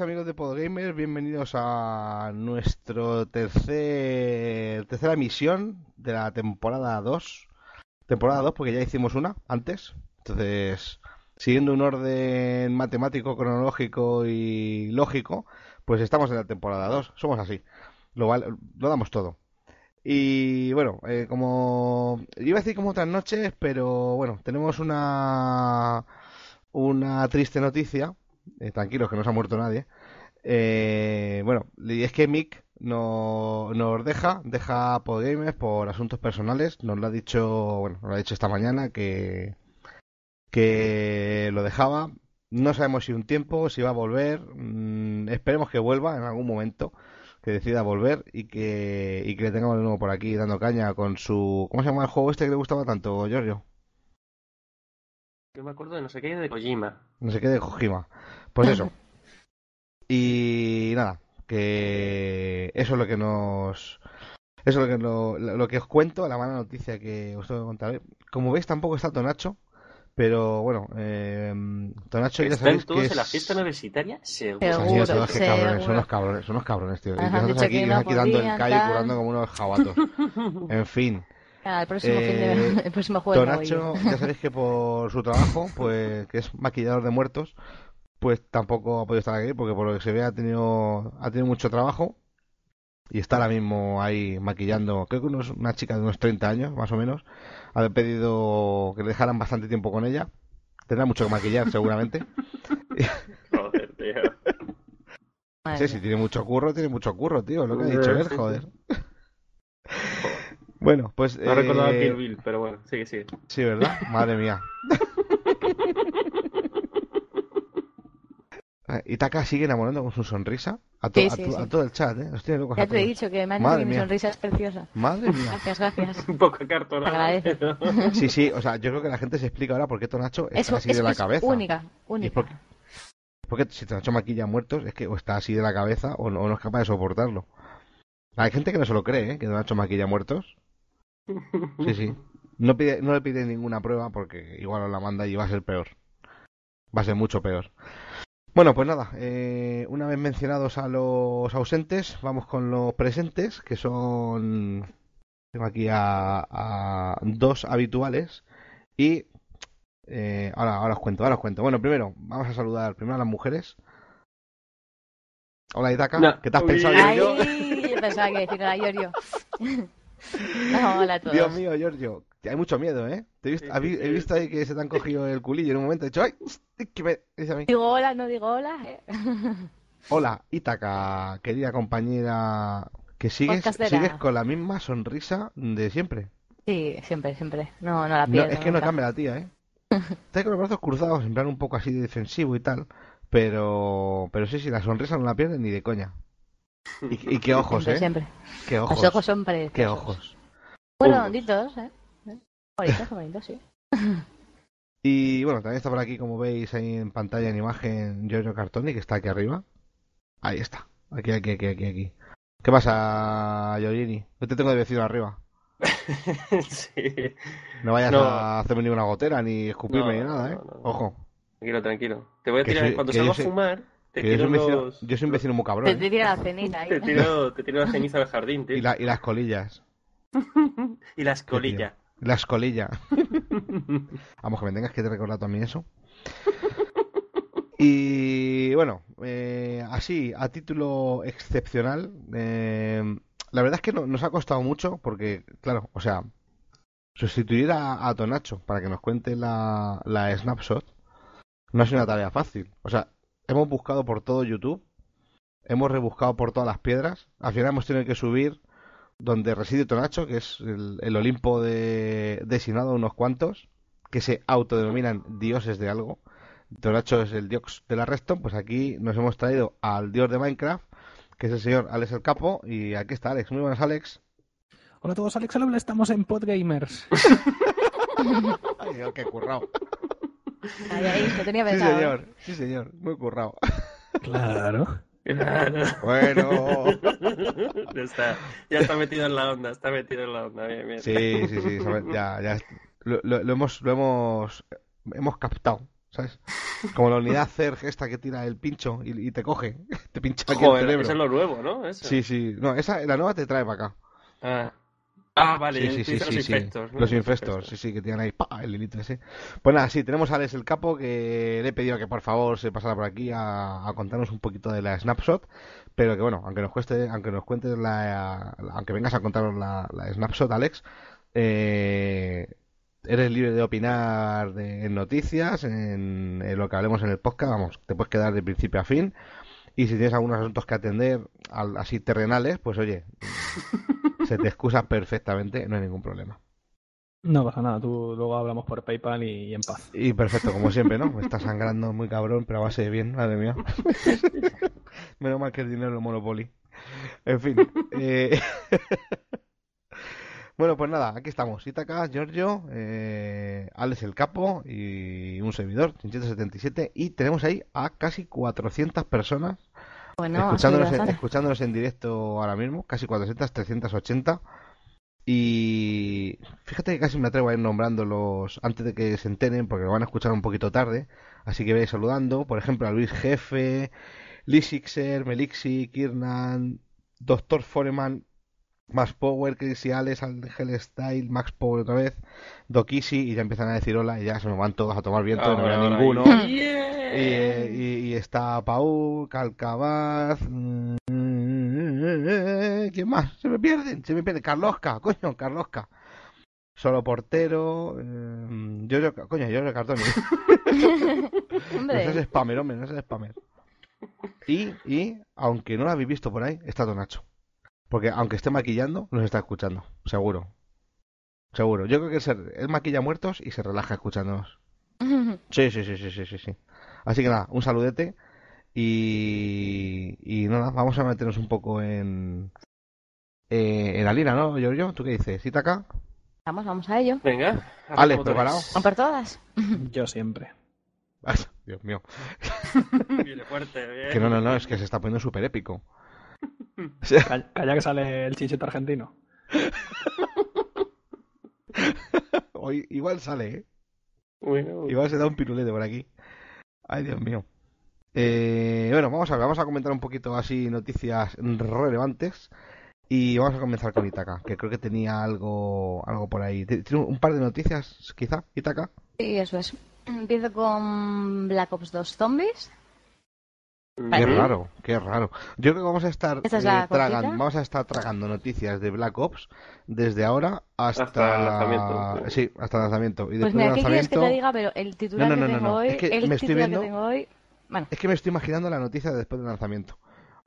amigos de Podgamer. Bienvenidos a nuestro tercer tercera emisión de la temporada 2. Temporada 2 porque ya hicimos una antes. Entonces, siguiendo un orden matemático, cronológico y lógico, pues estamos en la temporada 2. Somos así. Lo, lo damos todo. Y bueno, eh, como iba a decir como otras noches, pero bueno, tenemos una una triste noticia. Eh, tranquilos, que no se ha muerto nadie. Eh, bueno, y es que Mick no, nos deja, deja Podgames por asuntos personales. Nos lo ha dicho, bueno, nos lo ha dicho esta mañana que, que lo dejaba. No sabemos si un tiempo, si va a volver. Mm, esperemos que vuelva en algún momento, que decida volver y que, y que le tengamos de nuevo por aquí dando caña con su... ¿Cómo se llama el juego este que le gustaba tanto, Giorgio? Yo me acuerdo de no sé qué de Kojima. No sé qué de Kojima. Pues eso. Y nada, que eso es lo que nos... Eso es lo que, lo, lo que os cuento, la mala noticia que os tengo que contar. Como veis, tampoco está Tonacho, pero bueno, eh, Tonacho ya ¿Están sabéis todos que en la es... fiesta universitaria? Seguro. Seguro, qué seguro. cabrones, son unos cabrones, son unos cabrones, tío. Y nosotros aquí, que no aquí dando el callo, curando como unos jabatos. En fin. Ah, el próximo fin Eh, de... el próximo voy Tonacho, ya sabéis que por su trabajo, pues que es maquillador de muertos, pues tampoco ha podido estar aquí porque por lo que se ve ha tenido ha tenido mucho trabajo y está ahora mismo ahí maquillando, creo que unos- una chica de unos 30 años más o menos, ha pedido que le dejaran bastante tiempo con ella. Tendrá mucho que maquillar seguramente. Joder, tío. Sí, mía. sí, tiene mucho curro, tiene mucho curro, tío, lo que ha dicho él, joder. Bueno, pues No recordaba eh, Kill Bill, pero bueno, sigue, sigue. Sí, ¿verdad? Madre mía. Eh, Itaka sigue enamorando con su sonrisa a, to- Sí, a sí, to- sí. a todo el chat, ¿eh? Tiene locos Ya te he dicho que me han Madre dicho que mi mía. sonrisa es preciosa. Madre mía. Gracias, gracias. Un poco pero- Sí, sí, o sea, yo creo que la gente se explica ahora por qué Tonacho Es, está así es- de la es cabeza. única, única. porque, porque si Tonacho maquilla muertos, es que o está así de la cabeza o no, o no es capaz de soportarlo. Hay gente que no se lo cree, ¿eh? Que Tonacho maquilla muertos. Sí, sí. No, pide, no le pide ninguna prueba porque igual os la manda y va a ser peor. Va a ser mucho peor. Bueno, pues nada, eh, una vez mencionados a los ausentes, vamos con los presentes, que son... Tengo aquí a, a dos habituales y... eh, ahora, ahora os cuento, ahora os cuento. Bueno, primero, vamos a saludar primero a las mujeres. Hola, Itaka, No. ¿qué te has Uy. pensado, Ay, yo pensaba que decir hola, Giorgio. No, hola a todos. Dios mío, Giorgio, hay mucho miedo, ¿eh? Te he, visto, Sí, vi- sí, he sí. visto ahí que se te han cogido el culillo en un momento. He dicho, ¡ay! que me... dice a mí. Digo hola, no digo hola. eh. Hola, Ítaka, querida compañera, que sigues, sigues con la misma sonrisa de siempre. Sí, siempre, siempre. No, no la No, pierdo. es que no nunca. cambia la tía, ¿eh? Está con los brazos cruzados, en plan un poco así de defensivo y tal, Pero, pero sí, sí, la sonrisa no la pierden ni de coña. Y, y qué ojos, siempre, ¿eh? siempre. Qué ojos. Los ojos son preciosos. Qué ojos. Muy redonditos, ¿eh? Bonitos, bonitos, sí. Y bueno, también está por aquí, como veis ahí en pantalla, en imagen, Giorgio Cartoni, que está aquí arriba. Ahí está. Aquí, aquí, aquí, aquí, aquí. ¿Qué pasa, Giorgini? No te tengo de vecino arriba. sí. No vayas No. a hacerme ninguna gotera, ni escupirme, No, ni nada, ¿eh? no, no. Ojo. Tranquilo, tranquilo. Te voy a tirar, soy- cuando salgo yo a fumar, te yo soy, tiro un vecino, los... yo soy un vecino muy cabrón. Te, ¿eh? te tira la ceniza ahí. Te tiro, te tiro la ceniza del jardín, tío. Y, la- y las colillas. y las colillas. Las colillas. Vamos, que me tengas que recordar también eso. Y bueno, eh, así, a título excepcional, eh, la verdad es que no- nos ha costado mucho porque, claro, o sea, sustituir a, a Tonacho para que nos cuente la, la snapshot no ha sido una tarea fácil. O sea, hemos buscado por todo YouTube, hemos rebuscado por todas las piedras, al final hemos tenido que subir donde reside Tonacho, que es el, el Olimpo de, designado a unos cuantos, que se autodenominan dioses de algo. Tonacho es el dios de la Reston, pues aquí nos hemos traído al dios de Minecraft, que es el señor Alex el Capo, y aquí está Alex. Muy buenas, Alex. Hola a todos, Alex Alabla, estamos en Podgamers. Ay, Dios, qué currado. Ahí, ahí, lo tenía Sí, pensado. ¿eh? señor, sí, señor, muy currado. Claro. Claro. Bueno, ya está, ya está metido en la onda, está metido en la onda, bien, bien. sí, sí, sí, ya, ya, lo, lo- lo hemos, lo hemos, hemos captado, ¿sabes? Como la unidad CERG esta que tira el pincho y, y te coge, te pincha aquí el Joder, cerebro. eso es lo nuevo, ¿no? Eso. Sí, sí. No, esa, la nueva te trae para acá. Ah, Ah, vale, Sí, sí, sí, los infectos. ¿no? Los infestos, sí, sí, que tienen ahí ¡pa! el hilito ese. Pues nada, sí, tenemos a Alex el Capo que le he pedido que por favor se pasara por aquí a, a contarnos un poquito de la snapshot, pero que bueno, aunque nos cueste, aunque nos cuentes la, la- aunque vengas a contarnos la, la snapshot, Alex, eh, eres libre de opinar de- en noticias, en, en lo que hablemos en el podcast, vamos, te puedes quedar de principio a fin. Y si tienes algunos asuntos que atender, al- así terrenales, pues oye, se te excusa perfectamente, no hay ningún problema. No pasa nada, tú luego hablamos por PayPal y, y en paz. Y perfecto, como siempre, ¿no? Me está sangrando muy cabrón, pero a base de bien, madre mía. Menos mal que es dinero en Monopoly. En fin. eh, Bueno, pues nada, aquí estamos. Itaca, Giorgio, eh, Alex el Capo y un servidor, Chinchete77. Y tenemos ahí a casi 400 personas Bueno, escuchándonos, en, bastante. escuchándonos en directo ahora mismo, casi 400, 380. Y fíjate que casi me atrevo a ir nombrándolos antes de que se enteren, porque lo van a escuchar un poquito tarde. Así que ir saludando, por ejemplo, a Luis Jefe, Lisixer, Melixi, Kirnan, Doctor Foreman, Max Power, Chris y Alex, Ángel Style, Max Power otra vez, Dokisi, y ya empiezan a decir hola y ya se nos van todos a tomar viento, no ahora, ninguno. y- Y, eh, y- y está Paul, Calcabaz. mm, ¿Quién más? Se me pierden, se me pierden. Carlosca, coño, Carlosca. Solo portero. Eh, yo, yo, coño, yo de cartón. No seas spammer, hombre, no seas spammer. Y, y, aunque no lo habéis visto por ahí, está Tonacho. Porque aunque esté maquillando, nos está escuchando. Seguro. Seguro. Yo creo que él maquilla muertos y se relaja escuchándonos. Sí, sí, sí, sí, sí, sí, sí. Así que nada, un saludete y, y nada, vamos a meternos un poco en, eh, en la línea, ¿no, Giorgio? ¿Tú qué dices? ¿Cita acá? vamos, vamos a ello. Venga, Ale, arrancamos otra ¿preparado? ¿Van por todas? Yo siempre. Dios mío. Viene fuerte, bien. Que no, no, no, es que se está poniendo súper épico. Calla, calla que sale el chinchete argentino. hoy igual sale, ¿eh? Bueno, Igual se da un pirulete por aquí. Ay, Dios mío. Eh, bueno, vamos a ver, vamos a comentar un poquito así noticias relevantes. Y vamos a comenzar con Itaca, que creo que tenía algo, algo por ahí. ¿Tiene un par de noticias, quizá, Itaca? Sí, eso es. Empiezo con Black Ops 2 Zombies. Qué raro, qué raro. Yo creo que vamos a estar ¿Esta es eh, tragan- vamos a estar tragando noticias de Black Ops desde ahora hasta, Hasta el lanzamiento. Sí, hasta el lanzamiento. Y Pues después mira, del ¿qué quieres que lanzamiento te diga? Pero el titular No, no, que no, tengo no, hoy, es que el me estoy viendo- que tengo hoy, bueno, es que me estoy imaginando la noticia de después del lanzamiento.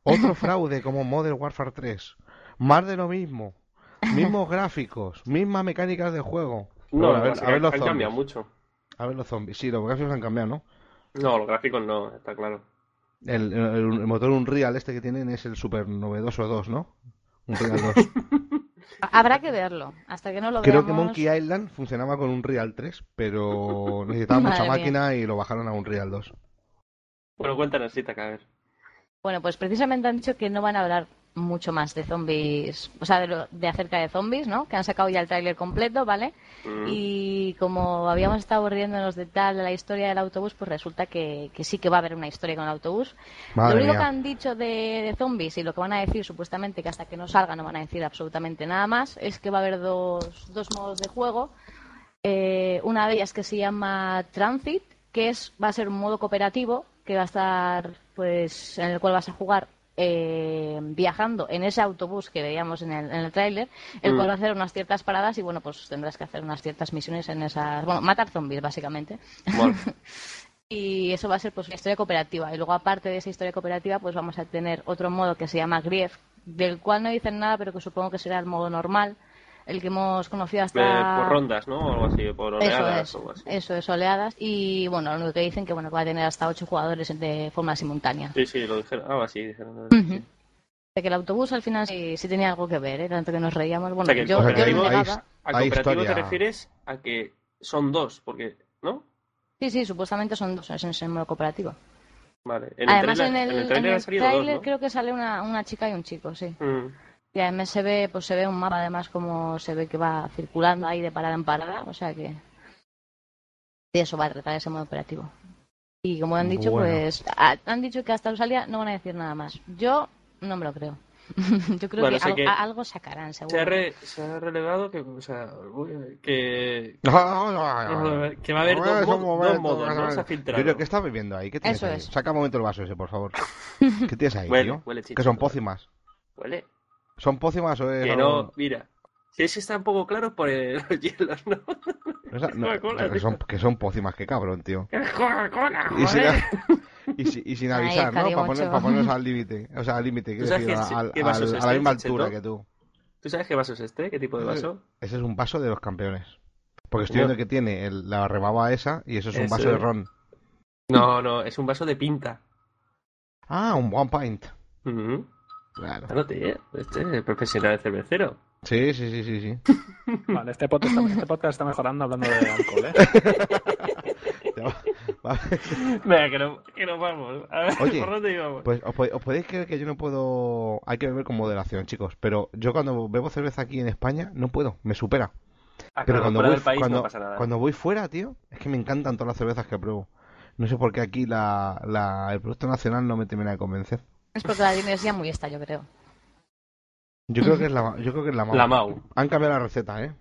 Otro fraude como Modern Warfare 3. Más de lo mismo. Mismos gráficos, mismas mecánicas de juego. no, Bueno, a ver, pasa a que ver los han cambiado zombies. mucho. A ver los zombies. Sí, los gráficos han cambiado, ¿no? No, los gráficos no, está claro. El, el- el motor Unreal este que tienen es el super novedoso 2, ¿no? Unreal 2. Habrá que verlo. Hasta que no lo Creo que. Monkey Island funcionaba con Unreal 3, pero necesitaba mucha mía. máquina y lo bajaron a Unreal 2. Bueno, cuéntanos, que a ver. Bueno, pues precisamente han dicho que no van a hablar mucho más de zombies, o sea, de, lo- de acerca de zombies, ¿no? Que han sacado ya el tráiler completo, ¿vale? Mm. Y como habíamos estado riéndonos de tal de la historia del autobús, pues resulta que, que sí que va a haber una historia con el autobús. Madre lo único mía. que han dicho de, de zombies y lo que van a decir supuestamente que hasta que no salga no van a decir absolutamente nada más es que va a haber dos, dos modos de juego. Eh, una de ellas que se llama Transit, que es va a ser un modo cooperativo que va a estar pues en el cual vas a jugar eh, viajando en ese autobús que veíamos en el, en el tráiler, el Mm. cual va a hacer unas ciertas paradas y bueno pues tendrás que hacer unas ciertas misiones en esas, bueno matar zombies básicamente. Bueno, Y eso va a ser pues una historia cooperativa. Y luego, aparte de esa historia cooperativa, pues vamos a tener otro modo que se llama Grief, del cual no dicen nada, pero que supongo que será el modo normal, el que hemos conocido eh, hasta... por rondas, ¿no? O algo así, por Eso oleadas es, o algo así. eso es, oleadas. Y bueno, lo único que dicen que bueno que va a tener hasta ocho jugadores de forma simultánea. Sí, sí, lo dijeron. Ah, sí, dijeron. De que el autobús al final sí, sí tenía algo que ver, ¿eh? tanto que nos reíamos. Bueno, o sea, que el yo, yo negaba. a cooperativo te refieres a que son dos, porque, ¿no? Sí, sí, supuestamente son dos, es en ese modo cooperativo. Vale. En Además, el en el, en el trailer en el creo que sale una, una chica y un chico, sí. Mm. Y además se ve, pues se ve un mapa además como se ve que va circulando ahí de parada en parada, o sea que de eso va a tratar ese modo operativo. Y como han dicho, Bueno. pues a- han dicho que hasta salida no van a decir nada más. Yo no me lo creo. Yo creo Bueno, que, algo, que a- algo sacarán, seguro. Se ha, re- se ha relevado que, o sea, uy, que, que que va a haber dos, dos modos, ¿no? Se ha filtrado. Yo creo que estás bebiendo ahí. ¿Qué tienes Eso ahí? es. Saca un momento el vaso ese, por favor. ¿Qué tienes ahí, Huele, tío? huele ¿Que son pócimas? Huele. ¿Son pócimas o es Que algo- no, mira. Si ese está un poco claro por el- los hielos, ¿no? es- que, son, que son pócimas, qué cabrón, tío. Es Coca-Cola, Y sin, y, y sin Ay, avisar, ¿no? Para poner, para ponernos al límite. O sea, al límite, quiero decir, al- al- es a este, la misma Checheto? altura que tú. ¿Tú sabes qué vaso es este? ¿Qué tipo de vaso? Ese es un vaso de los campeones. Porque estoy No. viendo que tiene el- la rebaba esa y eso es un Ese. vaso de ron. No, no, es un vaso de pinta. Ah, un one pint. Ujú. Claro. Claro, tío. Este es el profesional de cervecero. Sí, sí, sí, sí, sí. Vale, este podcast, está, este podcast está mejorando hablando de alcohol, ¿eh? Venga, que, no, que nos vamos. A ver, Oye, ¿por dónde íbamos? Pues os, pod- os podéis creer que yo no puedo... Hay que beber con moderación, chicos. Pero yo cuando bebo cerveza aquí en España no puedo, me supera. Ah, Pero cuando fuera voy, del país cuando, no pasa nada. cuando voy fuera, tío, es que me encantan todas las cervezas que pruebo. No sé por qué aquí la, la- el producto nacional no me termina de convencer. Es porque la tienes ya muy esta, yo creo. Yo creo que es la, yo creo que es la Mau. La Mau. Han cambiado la receta, ¿eh?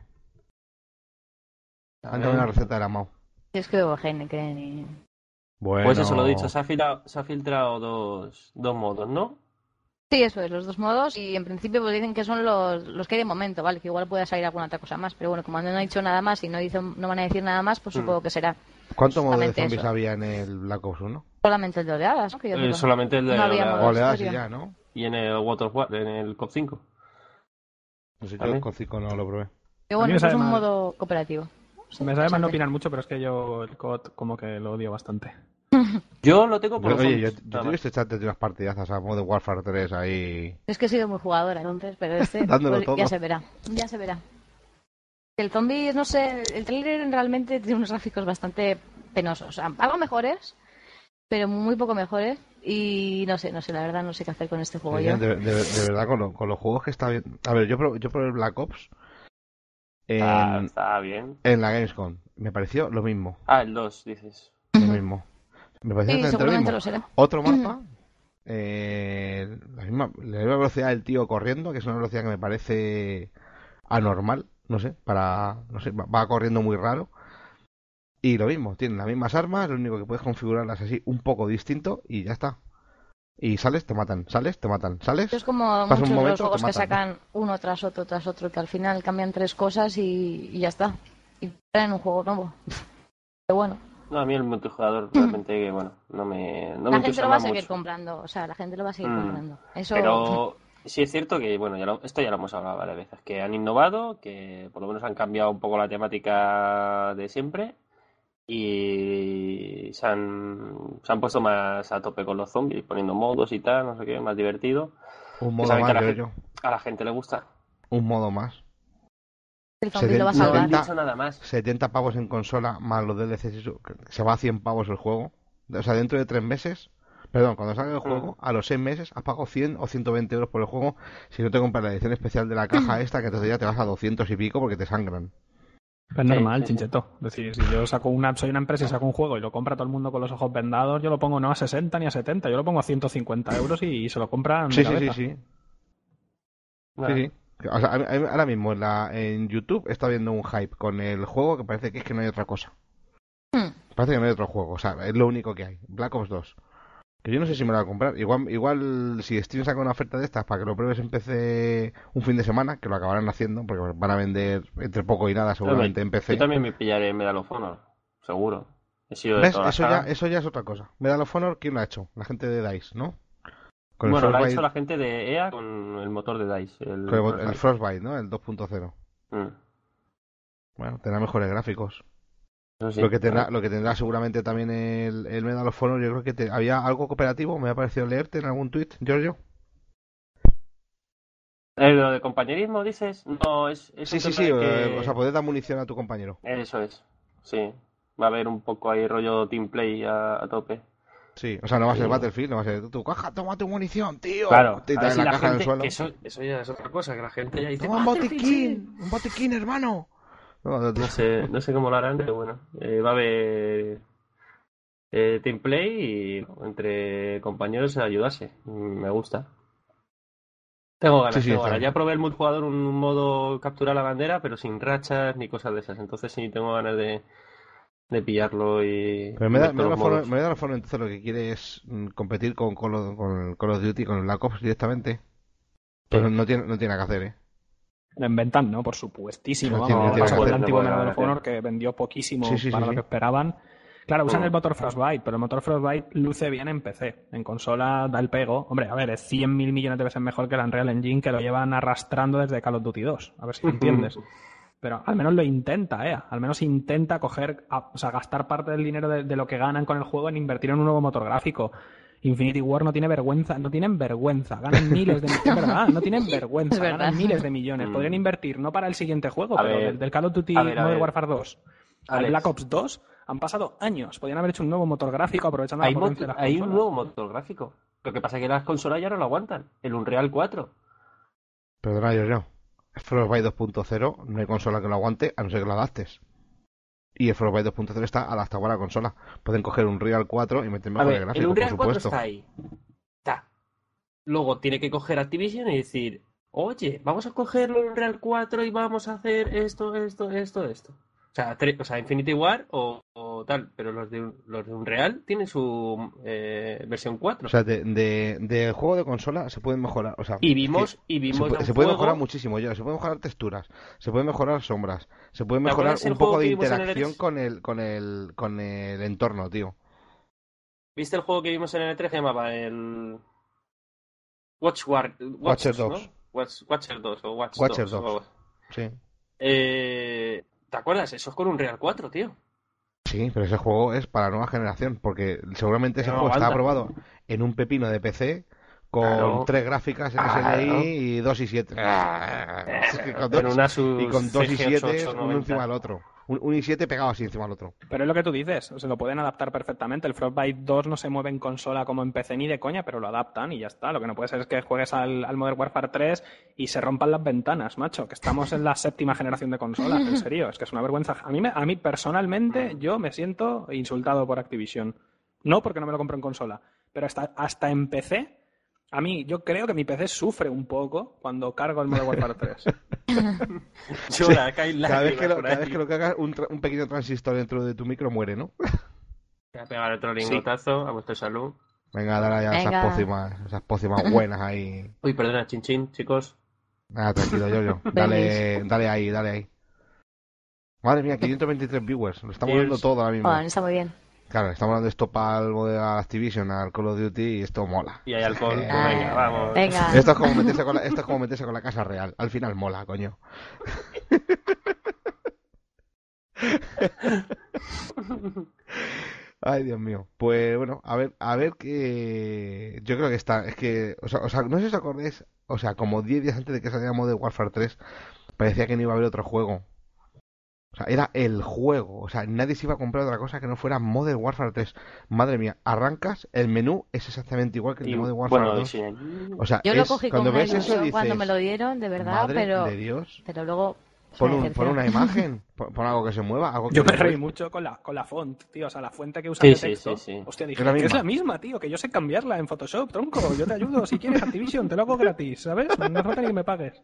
Han cambiado la receta de la Mau. Yo es que bebo Heineken y... Bueno. Pues eso lo he dicho, se ha filtrado, se ha filtrado dos, dos modos, ¿no? Sí, eso es, los dos modos. Y en principio pues dicen que son los, los que hay de momento, ¿vale? Que igual puede salir alguna otra cosa más. Pero bueno, como no han dicho nada más y no, dicen, no van a decir nada más, pues Mm. supongo que será ¿Cuántos modos de zombies eso. había en el Black Ops 1? Solamente el de oleadas, ¿no? Que yo Eh, solamente el de No oleadas. modo Oleadas y ya, ¿no? Y en el Water War, en el COP 5. No sé, yo el Cocico no lo probé. Pero bueno, eso es un mal. modo cooperativo. Sí, Me sabe mal no opinar mucho, pero es que yo el COD como que lo odio bastante. Yo lo tengo por Yo- los oye, yo, zombies, yo nada te he más. visto echarte unas partidazas a Modern Warfare 3 ahí. Es que he sido muy jugadora entonces, pero este Dándolo pues, todo. ya se verá. Ya se verá. El zombie, no sé, el trailer realmente tiene unos gráficos bastante penosos. O sea, algo mejores, pero muy poco mejores. Y no sé, no sé, la verdad no sé qué hacer con este juego Sí, yo. de, de- de verdad, con, lo- con los juegos que está bien. A ver, yo probé, yo probé el Black Ops en, Está, está bien. en la Gamescom. Me pareció lo mismo. Ah, el 2, dices. Lo mismo. Me pareció Sí, lo seguramente mismo. lo será. Otro mapa. eh, la, misma, la misma velocidad del tío corriendo, que es una velocidad que me parece anormal. No sé, para. No sé, va, va corriendo muy raro. Y lo mismo, tienen las mismas armas, lo único que puedes configurarlas así un poco distinto y ya está. Y sales, te matan, sales, te matan, sales. Es como Pasa un muchos de momento, los juegos que sacan uno tras otro, tras otro, que al final cambian tres cosas y, y ya está. Y traen un juego nuevo. Pero bueno, No, a mí el multijugador realmente, bueno, no me, no me la gente lo va a seguir mucho. comprando. O sea, la gente lo va a seguir Mm. comprando. Eso... Pero sí es cierto que, bueno, ya lo- esto ya lo hemos hablado varias veces, que han innovado, que por lo menos han cambiado un poco la temática de siempre Y se han, se han puesto más a tope con los zombies, poniendo modos y tal, no sé qué, más divertido. Un modo más, a la, yo, gente, a la gente le gusta. Un modo más. El Se zombie lo va a No han salvar. dicho nada más. 70 pavos en consola más los DLCs se va a 100 pavos el juego. O sea, dentro de 3 meses, perdón, cuando salga el juego, a los 6 meses has pagado 100 o 120 euros por el juego si no te compras la edición especial de la caja esta, que entonces ya te vas a 200 y pico porque te sangran. Es normal, sí, sí. chincheto. Es decir, si yo saco una, soy una empresa y saco un juego y lo compra todo el mundo con los ojos vendados, yo lo pongo no a 60 ni a 70, yo lo pongo a 150 euros y, se lo compran Sí, sí, sí, sí. Sí, sí. O sea, a mí- a mí ahora mismo en, la, en YouTube está viendo un hype con el juego que parece que es que no hay otra cosa. Hmm. Parece que no hay otro juego, o sea, es lo único que hay. Black Ops 2. Que yo no sé si me lo voy a comprar. Igual, igual si Steam saca una oferta de estas para que lo pruebes en PC un fin de semana, que lo acabarán haciendo, porque van a vender entre poco y nada seguramente en PC. Yo también me pillaré Medal of Honor, seguro. He sido de ¿Ves? toda la Eso ya, saga. eso ya es otra cosa. Medal of Honor, ¿quién lo ha hecho? La gente de DICE, ¿no? Con Bueno, lo ha hecho la gente de EA con el motor de DICE. El, con el- el Frostbite. Frostbite, ¿no? El 2.0. Mm, Bueno, tendrá mejores gráficos. Sí. Lo que tendrá, lo que tendrá seguramente también el, el Medal of Honor, yo creo que te- había algo cooperativo, me ha parecido leerte en algún tweet, Giorgio. Eh, ¿Lo de compañerismo dices? No, es, es Sí, sí, sí, eh, o sea, poder dar munición a tu compañero. Eso es, sí. Va a haber un poco ahí rollo team play a, a tope. Sí, o sea, no va a ser Sí. Battlefield, no va a ser tu caja, toma tu munición, tío. Claro, te a ver traes si la la caja en el gente, suelo. que eso, eso ya es otra cosa, que la gente ya dice, Toma un "Battlefield, botiquín, un botiquín, hermano. No, sé, no sé cómo lo harán, pero bueno, eh, va a haber eh, team play y entre compañeros ayudarse. Me gusta. Tengo ganas, Sí, sí, tengo ganas. Ya probé el multijugador un modo capturar la bandera, pero sin rachas ni cosas de esas. Entonces sí tengo ganas de, de pillarlo y Pero me da, me da la forma, me da la forma, entonces lo que quiere es mm, competir con Call of, con Call of Duty, con Black Ops directamente. Pero no tiene, no tiene nada que hacer, ¿eh? En ventas, ¿no? Por supuestísimo. Tiene- Vamos, no tiene pasó con el antiguo Medal of. Honor que vendió poquísimo Sí, sí, sí, para lo que esperaban. Claro, usan el motor Frostbite, pero el motor Frostbite luce bien en PC. En consola da el pego. Hombre, a ver, es 100.000 millones de veces mejor que el Unreal Engine que lo llevan arrastrando desde Call of Duty 2. A ver si lo entiendes. Pero al menos lo intenta, ¿eh? Al menos intenta coger, o sea, gastar parte del dinero de, de lo que ganan con el juego en invertir en un nuevo motor gráfico. Infinity War no tiene vergüenza, no tienen vergüenza, ganan miles de millones, es verdad, no tienen vergüenza, ganan miles de millones. Mm. Podrían invertir no para el siguiente juego, A pero ver, del, del Call of Duty a ver, Modern. Warfare 2 al Alex. Black Ops 2 han pasado años. Podrían haber hecho un nuevo motor gráfico aprovechando Hay, la potencia de las hay un nuevo motor gráfico. Lo que pasa es que las consolas ya no lo aguantan. El Unreal 4. Perdona, Giorgio. Frostbite 2.0 no hay consola que lo aguante, a no ser que lo adaptes. Y el Frostbite 2.0 está adaptado a la consola. Pueden coger un Real 4 y meter mejores el gráficos, Unreal por 4 supuesto. está ahí. Está. Luego tiene que coger Activision y decir, oye, vamos a coger el Unreal 4 y vamos a hacer esto, esto, esto, esto. O sea, o sea Infinity War o, o tal, pero los de, los de Unreal tienen su eh, versión 4. O sea, de, de, de juego de consola se pueden mejorar. O sea, y vimos, y vimos se puede mejorar muchísimo. Ya, se pueden mejorar texturas, se pueden mejorar sombras, se puede ¿Te mejorar un poco de el interacción E3? con el, con el, con el entorno, tío. ¿Viste el juego que vimos en el E3 que llamaba el Watch War... Watcher Watchers, 2. ¿no? Watch- Watcher 2 o Watch Watcher 2. 2. o algo. Sí. Eh, ¿Te acuerdas? Eso es con un Real 4, tío. Sí, pero ese juego es para la nueva generación, porque seguramente ese No juego está aprobado en un pepino de PC con Claro. tres gráficas en. SDI y dos y siete. Es que con dos- Con una sus y con dos y CG 7 uno 8890. encima del otro. Un, un y 7 pegado así encima del otro. Pero es lo que tú dices, se lo pueden adaptar perfectamente. El Frostbite 2 no se mueve en consola como en PC ni de coña, pero lo adaptan y ya está. Lo que no puede ser es que juegues al, al Modern Warfare 3 y se rompan las ventanas, macho. Que estamos en la séptima generación de consolas, en serio. Es que es una vergüenza. A mí, a mí personalmente, yo me siento insultado por Activision. No porque no me lo compro en consola, pero hasta, hasta en PC. A mí, yo creo que mi PC sufre un poco cuando cargo el Modern Warfare 3. Llora, cae Cada vez que lo, cada vez que lo cagas, un, tra- un pequeño transistor dentro de tu micro muere, ¿no? Voy a pegar otro lingotazo a vuestra salud. Venga, dale ya esas pócimas, esas pócimas buenas ahí. Uy, perdona, chin chin, chicos. Nada, tranquilo, yo, yo. Dale, dale ahí, dale ahí. Madre mía, 523 viewers. Lo estamos dando todo ahora mismo. Joder, está muy bien. Claro, estamos dando esto para el modelo de Activision, al Call of Duty y esto mola. Y hay alcohol. Eh, pues venga, vamos. Venga. Esto es como meterse con la, esto es como meterse con la casa real. Al final mola, coño. Ay, Dios mío. Pues bueno, a ver, a ver que. Yo creo que está. Es que. O sea, o sea, no sé si os acordáis. O sea, como 10 días antes de que saliera Modern Warfare 3, parecía que no iba a haber otro juego. O sea, era el juego. O sea, nadie se iba a comprar otra cosa que no fuera Modern Warfare 3. Madre mía, arrancas, el menú es exactamente igual que el de Modern Warfare bueno, 2. sí, O sea, Yo lo cogí cuando con ves eso dices, cuando me lo dieron, de verdad, madre pero, de Dios. pero luego... Pon, un- pon una imagen, pon, pon algo que se mueva, algo que Yo me reí mucho con la, con la font, tío. O sea, la fuente que usa Sí, sí, texto. sí, sí. Hostia, dije, Es la que es misma. la misma, tío. Que yo sé cambiarla en Photoshop, tronco. Yo te ayudo. Si quieres Activision, te lo hago gratis, ¿sabes? No hace falta ni que me pagues.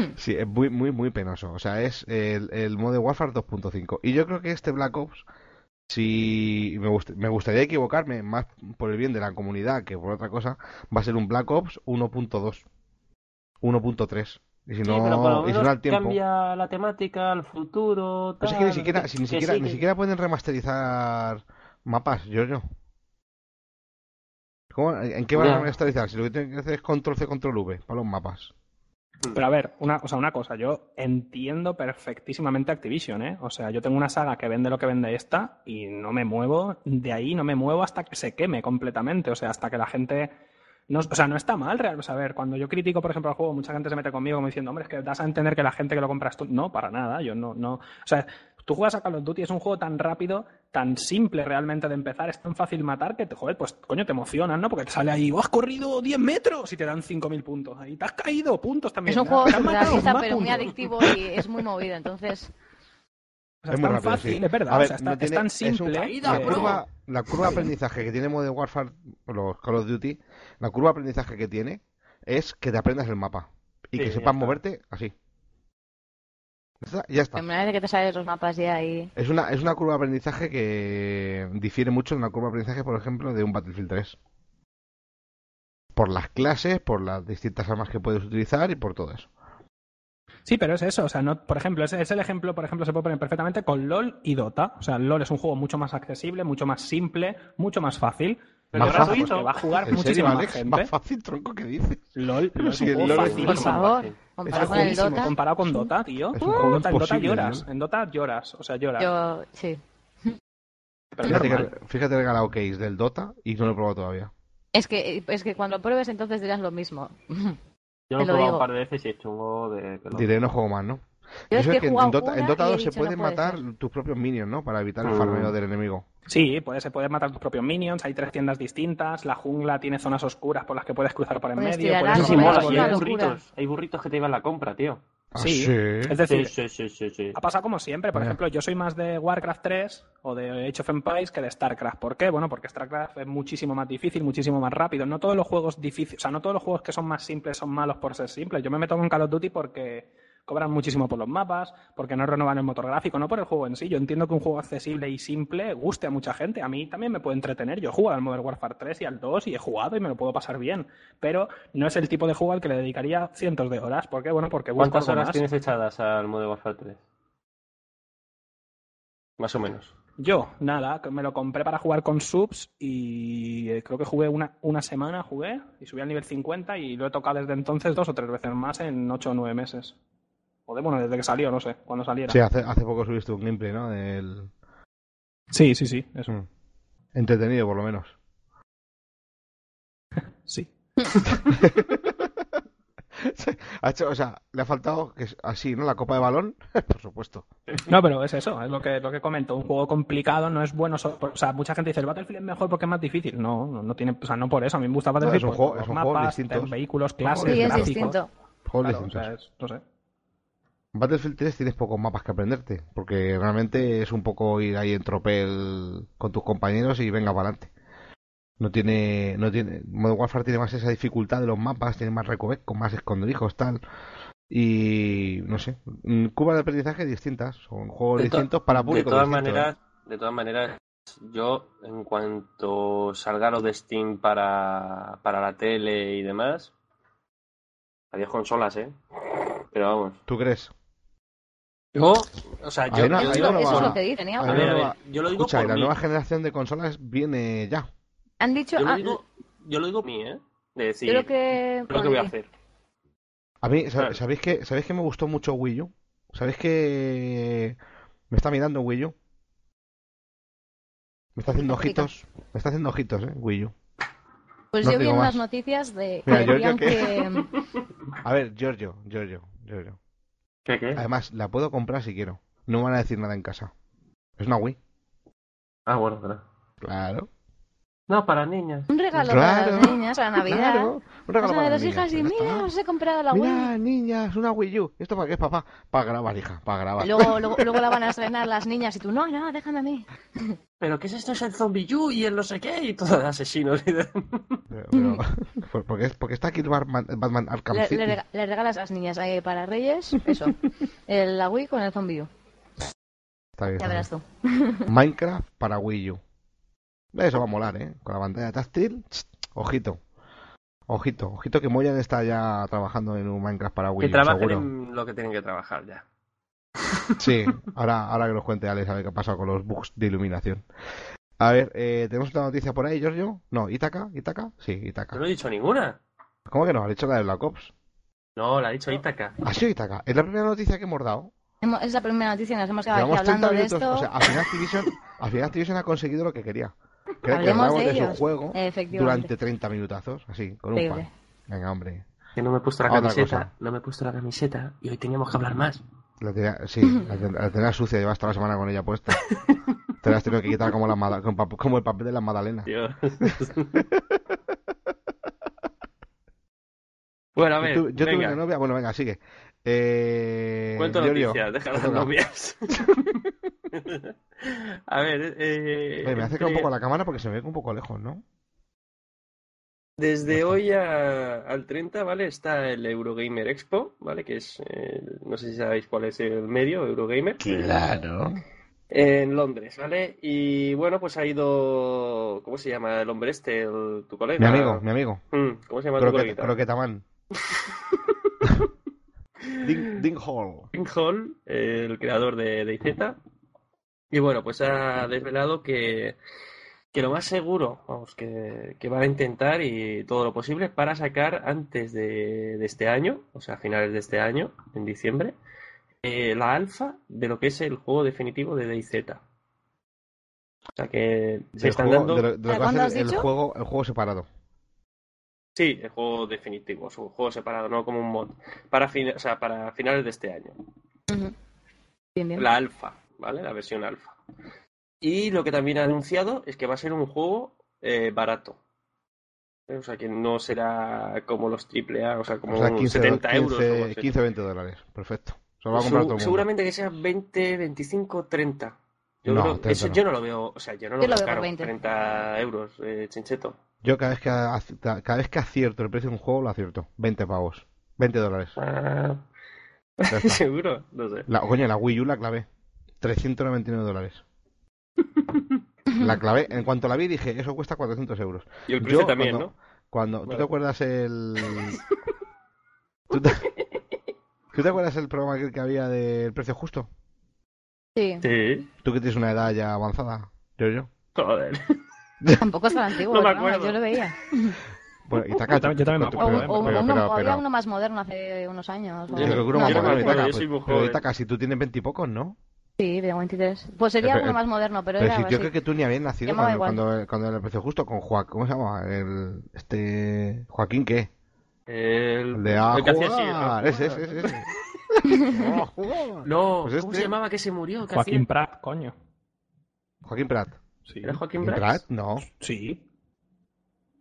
Sí, es muy, muy, muy penoso. O sea, es el, el Modern Warfare 2.5. Y yo creo que este Black Ops, si me, gust- me gustaría equivocarme, más por el bien de la comunidad que por otra cosa, va a ser un Black Ops 1.2. 1.3. Y si Sí, pero por no, y si no al tiempo. cambia la temática al futuro. Es que ni siquiera, si ni que siquiera, sí, ni que- siquiera pueden remasterizar mapas, yo yo. ¿Cómo- ¿En qué van a remasterizar? Si lo que tienen que hacer es control C, control V para los mapas. Pero a ver, una, o sea, una cosa, yo entiendo perfectísimamente Activision, ¿eh? O sea, yo tengo una saga que vende lo que vende esta y no me muevo, de ahí no me muevo hasta que se queme completamente, o sea, hasta que la gente... No, o sea, no está mal, real. O sea, a ver, cuando yo critico, por ejemplo, el juego, mucha gente se mete conmigo como diciendo, hombre, es que das a entender que la gente que lo compras tú. No, para nada, yo no, no. O sea, tú juegas a Call of Duty, es un juego tan rápido, tan simple realmente de empezar, es tan fácil matar que, te, joder, pues coño, te emocionas, ¿no? Porque te sale ahí, "Oh, has corrido 10 metros y te dan 5.000 puntos. Ahí te has caído, puntos también. Es un juego surrealista, pero muy adictivo y es muy movido. Entonces, O sea, Es es, muy tan rápido, fácil, sí. es verdad. A ver, o sea, está- no es tiene- tan es un- simple. la curva, la curva de aprendizaje que tiene Modern Warfare, o los Call of Duty, la curva de aprendizaje que tiene es que te aprendas el mapa y Sí, que sepas moverte así. Ya está, ya está. en manera de que te salen los mapas ya ahí. Es una, es una curva de aprendizaje que difiere mucho de una curva de aprendizaje, por ejemplo, de un Battlefield 3. Por las clases, por las distintas armas que puedes utilizar y por todo eso. Sí, pero es eso. O sea, no, por ejemplo, es, es el ejemplo, por ejemplo, se puede poner perfectamente con LOL y Dota. O sea, LOL es un juego mucho más accesible, mucho más simple, mucho más fácil. Pero Más fácil. que va a jugar ¿En serio, muchísima más Alex? gente. ¿Más fácil, tronco, que dices? LOL, LOL es Sí, un juego es facilísimo. Por favor, fácil. Comparado con el Dota. comparado con Dota, tío. Es En un juego Dota, en Dota imposible, lloras. ¿no? En Dota lloras. O sea, lloras. Yo, sí. Pero Fíjate, que, fíjate el regalado case del Dota y no lo he probado todavía. Es que, es que cuando lo pruebes entonces dirás lo mismo. Yo lo he probado digo. un par de veces y he hecho un juego de... que lo- Diré, no juego más, ¿no? Yo es Eso que es que en Dota, en una Dota y he 2 se no pueden puede matar ser. tus propios minions, ¿no? Para evitar el Mm. farmeo del enemigo. Sí, puedes, se puedes matar tus propios minions, hay tres tiendas distintas, la jungla tiene zonas oscuras por las que puedes cruzar por en Puedes medio. puedes Sí, mola. Y hay burritos. Hay burritos que te llevan la compra, tío. ¿Ah, Sí. sí? Es decir, sí, sí, sí, sí. Ha pasado como siempre. Por ejemplo, yo soy más de Warcraft 3 o de Age of Empires que de StarCraft. ¿Por qué? Bueno, porque StarCraft es muchísimo más difícil, muchísimo más rápido. No todos los juegos difíciles, o sea, no todos los juegos que son más simples son malos por ser simples. Yo me meto con Call of Duty porque cobran muchísimo por los mapas, porque no renovan el motor gráfico, no por el juego en sí. Yo entiendo que un juego accesible y simple guste a mucha gente. A mí también me puede entretener. Yo he jugado al Modern Warfare 3 y al 2 y he jugado y me lo puedo pasar bien. Pero no es el tipo de juego al que le dedicaría cientos de horas. ¿Por qué? Bueno, porque ¿Cuántas horas más. tienes echadas al Modern Warfare 3? Más o menos. Yo, nada, me lo compré para jugar con subs y eh, creo que jugué una, una semana, jugué y subí al nivel 50 y lo he tocado desde entonces dos o tres veces más en 8 o 9 meses. O de, bueno, desde que salió, no sé, cuando saliera. Sí, hace, hace poco subiste un gameplay, ¿no? Del... sí, sí, sí, eso. Mm. Entretenido, por lo menos. Sí. Ha hecho, o sea, le ha faltado que así, ¿no? La copa de balón, por supuesto. No, pero es eso, es lo que, lo que comento. Un juego complicado no es bueno. so- o sea, mucha gente dice el Battlefield es mejor porque es más difícil. No, no, no tiene, o sea, no por eso. A mí me gusta Battlefield es un juego- es un juego distinto. vehículos, clases, Sí, es gráficos. distinto. Claro, o sea, es- no sé. Battlefield 3 tienes pocos mapas que aprenderte, porque realmente es un poco ir ahí en tropel con tus compañeros y venga para adelante. No tiene, no tiene, Modern Warfare tiene más esa dificultad de los mapas, tiene más recovecos, más escondrijos, tal. Y no sé, mm, curvas de aprendizaje distintas, son juegos De to- distintos para De públicos todas distintos, ¿eh? maneras, de todas maneras, yo en cuanto salga lo de Steam para, para la tele y demás, adiós consolas, ¿eh? Pero vamos. ¿Tú crees? Yo, o sea, yo, digo- Eso es lo que dicen, ¿eh? a a ver, ver, a no ver, va- yo lo digo Escucha, por la mí. nueva generación de consolas viene ya. Han dicho. Yo lo ah, digo, yo lo digo por mí, ¿eh? De decir, yo creo que. lo que voy a hacer. A mí. ¿sabéis que, ¿sabéis que me gustó mucho Wii U? ¿Sabéis que Me está mirando Wii U. Me está haciendo ojitos. Me está haciendo ojitos, eh, Wii U. Pues No yo vi en más. las noticias de que Mira, que- que A ver, Giorgio, Giorgio, Giorgio. ¿Qué, qué? Además, la puedo comprar si quiero. No me van a decir nada en casa. Es una Wii. Ah, bueno, claro. Claro. No, para niñas. un regalo Claro, para las niñas, para Navidad. Claro. Un regalo Vas a para ver las las hijas y mira, os he comprado la Wii. Mira, niñas, una Wii U. ¿Esto para qué papá? Para grabar, hija, para grabar. Luego, luego, luego la van a estrenar las niñas y tú, no, no, déjame a mí. ¿Pero qué es esto? Es el Zombie U y el no sé qué y todo de asesinos. y de- Pero, pero- ¿por- porque, es- porque está aquí el Batman, Batman Arkham Le, City. le rega- le regalas a las niñas eh, para Reyes, eso, el, la Wii con el Zombie U. Está bien, Ya verás tú. Minecraft para Wii U. Eso va a molar, ¿eh? Con la pantalla táctil. Ojito. Ojito. Ojito que Moyan está ya trabajando en un Minecraft para Que Wii U, trabajen seguro. en lo que tienen que trabajar ya. Sí, ahora, ahora que nos cuente Alex a ver qué ha pasado con los bugs de iluminación. A ver, eh, ¿tenemos otra noticia por ahí, Giorgio? No, ¿Itaca? ¿Itaca? Sí, Itaca. No he dicho ninguna. ¿Cómo que no? Ha dicho la de Black Ops. No, la ha dicho Ítaca. ¿Ha sido Itaca? Es la primera noticia que hemos dado. Es la primera noticia nos hemos quedado aquí Llevamos 30 hablando de esto. O sea, al final Activision, al final Activision ha conseguido lo que quería. Que era que Hablemos hablamos de de su ellos. juego durante 30 minutazos, así, con un pan. Venga, hombre. Que no me he puesto la Otra camiseta. cosa. No me he puesto la camiseta y hoy teníamos que hablar más. La tenía, sí, la, la tenía sucia, llevas toda la semana con ella puesta. Te la has tenido que quitar como, la, como el papel de la Madalena. Dios. bueno, a ver. Yo, tu- yo tuve venga. una novia, bueno, venga, sigue. Eh, Cuento noticias, deja las novias. a ver, eh, Oye, me acerca un poco a la cámara porque se me ve un poco lejos, ¿no? Desde hoy a- al 30, ¿vale? Está el Eurogamer Expo, ¿vale? Que es, eh, no sé si sabéis cuál es el medio, Eurogamer. Claro. En Londres, ¿vale? Y bueno, pues ha ido, ¿cómo se llama el hombre este, el- tu colega? Mi amigo, mi amigo. Mm, ¿Cómo se llama tu Croqueta, coleguita? croquetaman. Ding, Ding Hall. Pink Hall, el creador de DayZ. Y bueno, pues ha desvelado que, que lo más seguro, vamos, que, que van a intentar y todo lo posible para sacar antes de, de este año, o sea, a finales de este año, en diciembre, eh, la alfa de lo que es el juego definitivo de DayZ. O sea que se están juego- dando. de lo, de lo que va a ¿Cuándo has ser el dicho? juego, el juego separado. Sí, el juego definitivo, es un juego separado, no como un mod. Para, fin- o sea, para finales de este año. Bien, bien. La alfa, ¿vale? La versión alfa. Y lo que también ha anunciado es que va a ser un juego eh, barato. Eh, O sea, que no será como los AAA, o sea, como O sea, 15, 70 euros. o algo 15, así. 15 20 dólares. Perfecto. Se lo va a Segu- comprar todo el mundo. seguramente que sea 20, 25, 30. Yo, No, creo- 30 eso no. yo no lo veo, o sea, yo no lo Yo lo veo veo por caro, 20. 30 euros, eh, chincheto. Yo cada vez que cada vez que acierto el precio de un juego lo acierto. 20 pavos. 20 dólares. Ah, seguro, no sé. La, coño, la Wii U la clavé. 399 dólares. La clavé. En cuanto la vi dije, eso cuesta 400 euros. Y el precio Yo, también, cuando- ¿no? Cuando, ¿Tú Vale. te acuerdas el... ¿Tú te... ¿Tú te acuerdas el programa que había del precio justo? Sí, Sí, Tú que tienes una edad ya avanzada. Yo, yo. joder. tampoco es tan antiguo, No me acuerdo. yo lo veía. Bueno, Itaca, Yo también- yo también me acuerdo, pero- o- o pero- uno- pero- o había pero- uno más moderno hace unos años. Yo creo que uno No, más moderno, Itaca, pero. Itaca, si tú tienes 20 y pocos, ¿no? Sí, tengo 23. Pues sería Pero- uno más moderno, pero, Pero era si yo así. creo que tú ni habías nacido cuando, cuando, cuando era el precio justo con Joaquín, ¿cómo se llama? El, este, Joaquín, ¿qué? El, El de a jugar. Ese, ese, ese. No, Pues ¿cómo este- se llamaba que se murió? ¿Qué Joaquín hacía? Pratt, coño. Joaquín Prat. Sí. ¿Era Joaquín ¿Joaquín Prat? Prat? No. Sí.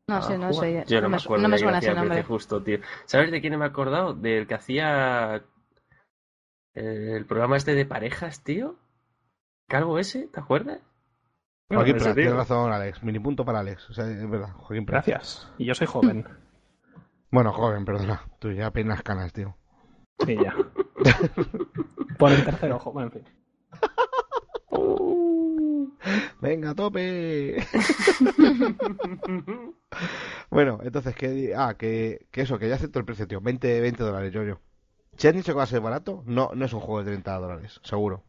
No sé, Ah, no joder. sé. Yo no, me me, acuerdo no me de suena ese nombre. Justo, tío. ¿Sabes de quién me he acordado? Del que hacía eh, el programa este de parejas, tío. Calvo ese, ¿te acuerdas? Joaquín Prat, tienes razón, Alex. Mini punto para Alex. O sea, es verdad, Joaquín Prat. Gracias. Y yo soy joven. Bueno, joven, perdona. Tú ya apenas canas, tío. Sí, ya. Por el tercer ojo, bueno, en fin. Venga, tope. bueno, entonces, ¿qué? di- Ah, que, que eso, que ya acepto el precio, tío. 20, 20 dólares, yo, yo. Si han dicho que va a ser barato, no, no es un juego de 30 dólares, seguro.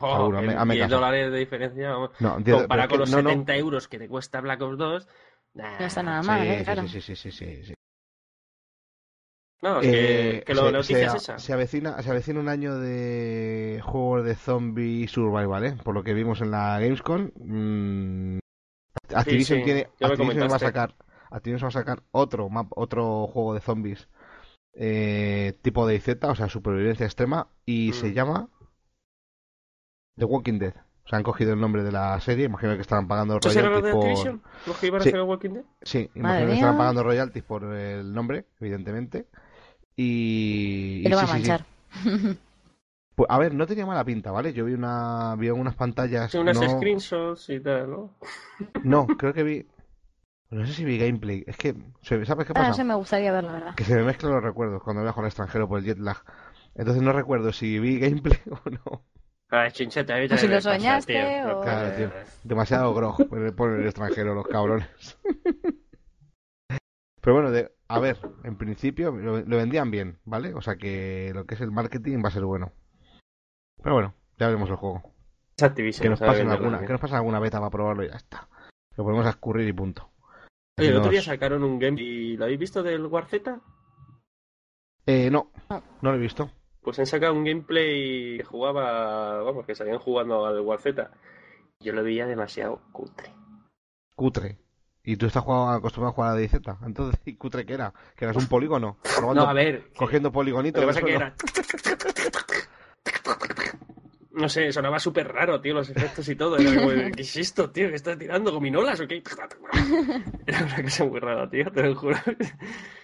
Oh, Seguro, hazme- el hazme 10 caso. dólares de diferencia. No, entiendo, Comparado pero con los que- no, no. 70 euros que te cuesta Black Ops 2. nah. No está nada Sí, mal, ¿eh? sí, Claro. sí, sí, sí, sí, sí, sí. No, es que, Eh, que lo se, noticia se- es esa. se avecina, se avecina un año de juegos de zombie survival, ¿eh? Por lo que vimos en la Gamescom. mm, Activision sí, tiene, ya me Activision va a sacar, Activision va a sacar otro map, otro juego de zombies eh, tipo de IZ, o sea, supervivencia extrema, y Mm. se llama The Walking Dead. O sea, han cogido el nombre de la serie, imagino que estarán pagando ¿Esto será lo de royalties por... ¿Los que iban a Sí. hacer el Walking Dead? Sí, Madre imagino que estarán mía. pagando royalties por el nombre, evidentemente. Y, Y lo sí, van a sí. manchar. Pues, a ver, no tenía mala pinta, ¿vale? Yo vi una vi unas pantallas Sí, unas no, screenshots y tal, ¿no? no, creo que vi no sé si vi gameplay, es que ¿sabes qué Ah, pasa? ese me gustaría ver, la verdad. Que se me mezclan los recuerdos cuando viajo al extranjero por el jet lag. Entonces no recuerdo si vi gameplay o no. Ah, chincheta, a mí O si lo soñaste, tío. o- Claro, tío. Demasiado grog por el, extranjero, los cabrones. Pero bueno, de, a ver, en principio lo, lo vendían bien, ¿vale? O sea que lo que es el marketing va a ser bueno. Pero bueno, ya veremos el juego. Es Que nos pasen alguna, que nos pasen alguna beta para probarlo y ya está. Lo ponemos a escurrir y punto. Oye, el otro día sacaron un game y ¿lo habéis visto del War Z? Eh, no, No. no lo he visto. Pues han sacado un gameplay que jugaba, vamos, que salían jugando al War Z. Yo lo veía demasiado cutre. Cutre. ¿Y tú estás jugando, acostumbrado a jugar a DZ? Entonces, ¿y cutre qué era? ¿Que eras un polígono? Robando- No, a ver. cogiendo poligonitos Lo que pasa es que era. No sé, sonaba súper raro, tío, los efectos y todo. Era como, ¿qué es esto, tío? ¿Que estás tirando gominolas o qué? Era una cosa muy rara, tío, te lo juro.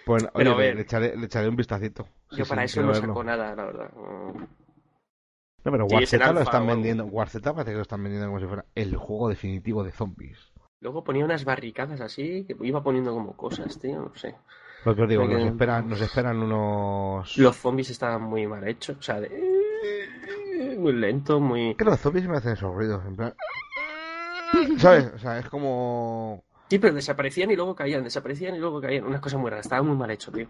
Pues, oye, Pero le, echaré, le echaré un vistacito. Yo sí, para eso no verlo. saco nada, la verdad. No, pero Sí, War es en Z lo están vendiendo. War Z parece que lo están vendiendo como si fuera el juego definitivo de zombies. Luego ponía unas barricadas así, que iba poniendo como cosas, tío, no sé. Lo que os digo, nos esperan, nos esperan unos. Los zombies estaban muy mal hechos, o sea, de... muy lento, muy... Es que los zombies me hacen esos ruidos, en plan. ¿Sabes? O sea, es como. Sí, pero desaparecían y luego caían, desaparecían y luego caían. Una cosa muy rara, estaba muy mal hecho, tío.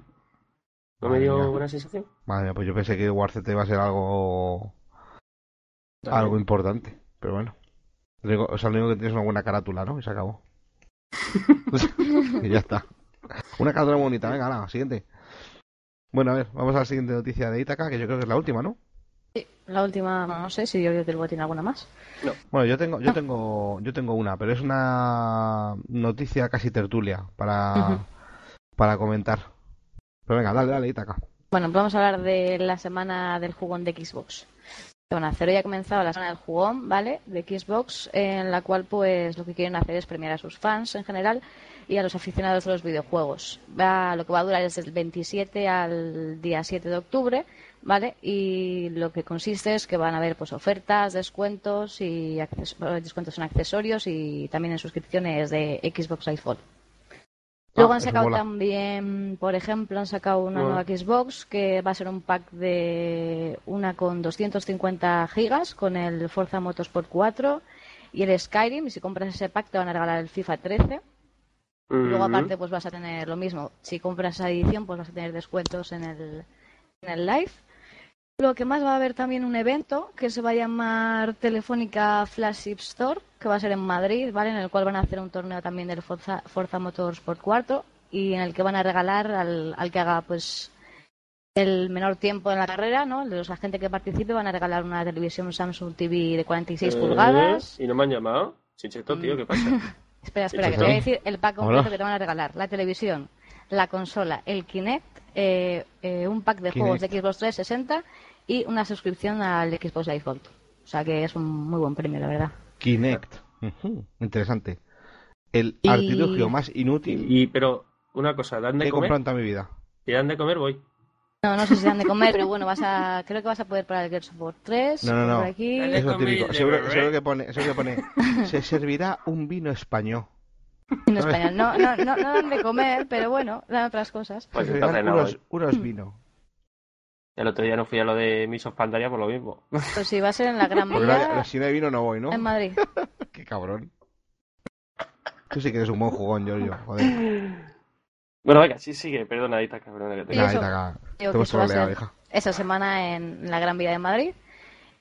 ¿No me dio mía. buena sensación? Madre mía, pues yo pensé que War Z iba a ser algo. algo importante. Pero bueno. O sea, lo único que tienes es una buena carátula, ¿no? Y se acabó. y ya está. Una carátula bonita, venga, la siguiente. Bueno, a ver, vamos a la siguiente noticia de Ítaca, que yo creo que es la última, ¿no? La última, no sé si yo del tiene alguna más. Bueno, yo tengo, yo tengo, yo tengo una, pero es una noticia casi tertulia para, para comentar. Pero venga, dale, dale, Ítaca. Bueno, pues vamos a hablar de la semana del jugón de Xbox. Bueno, Cero ya ha comenzado la semana del jugón, ¿vale? De Xbox, en la cual pues lo que quieren hacer es premiar a sus fans en general y a los aficionados de los videojuegos. Va, lo que va a durar es del 27 al día 7 de octubre, ¿vale? Y lo que consiste es que van a haber pues ofertas, descuentos y descuentos en accesorios y también en suscripciones de Xbox iPhone. Luego Ah, han eso sacado también, por ejemplo, han sacado una nueva Xbox que va a ser un pack de una con 250 gigas con el Forza Motorsport 4 y el Skyrim. Y si compras ese pack te van a regalar el FIFA 13. Luego aparte pues vas a tener lo mismo. Si compras esa edición pues vas a tener descuentos en el, en el live. Lo que más va a haber también un evento que se va a llamar Telefónica Flagship Store, que va a ser en Madrid, ¿vale? En el cual van a hacer un torneo también del Forza, Forza Motorsport 4 y en el que van a regalar al, al que haga pues el menor tiempo en la carrera, ¿no? De los agentes que participe van a regalar una televisión Samsung TV de 46 Eh, pulgadas. ¿Y no me han llamado? Chincheto, tío, ¿qué pasa? Espera, espera, ¿Qué que te voy a decir el pack completo Hola. que te van a regalar. La televisión, la consola, el Kinect, eh, eh, un pack de juegos de. Xbox 360 y una suscripción al Xbox Live Gold. O sea que es un muy buen premio, la verdad. Kinect. Interesante. El Y- artilugio más inútil Y, pero, una cosa, ¿dan que de he comprado comer? en toda mi vida. Si dan de comer, voy. No, no sé si dan de comer, pero bueno, vas a, creo que vas a poder para el Gears of War 3. No, no, no. Por aquí. Es lo típico. Seguro, que pone, seguro que pone. Se servirá un vino español. En español. No, no, no, no dan de comer, pero bueno, dan otras cosas. Pues entonces no unos, vinos. El otro día no fui a lo de Miss of Pandaria por lo mismo. Pues sí, va a ser en la Gran hay- Vía, si no hay vino no voy, ¿no? en Madrid. Qué cabrón. Tú sí que eres un buen jugón, Giorgio. Joder. Bueno, venga, sí, sigue, perdona, perdona que te... Digo que eso va a troleado, ser hija. esa semana en la Gran Vía de Madrid.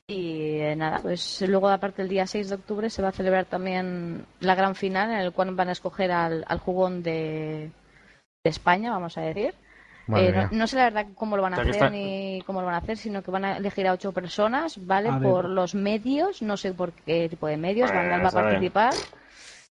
Y eh, nada, pues luego aparte el día 6 de octubre se va a celebrar también la gran final en el cual van a escoger al, al jugón de, de España, vamos a decir. Eh, no, sé la verdad cómo lo van a O sea, que hacer está- ni cómo lo van a hacer, sino que van a elegir a ocho personas, ¿vale? A ver. Por los medios, no sé por qué tipo de medios, Bueno, Vandal va a participar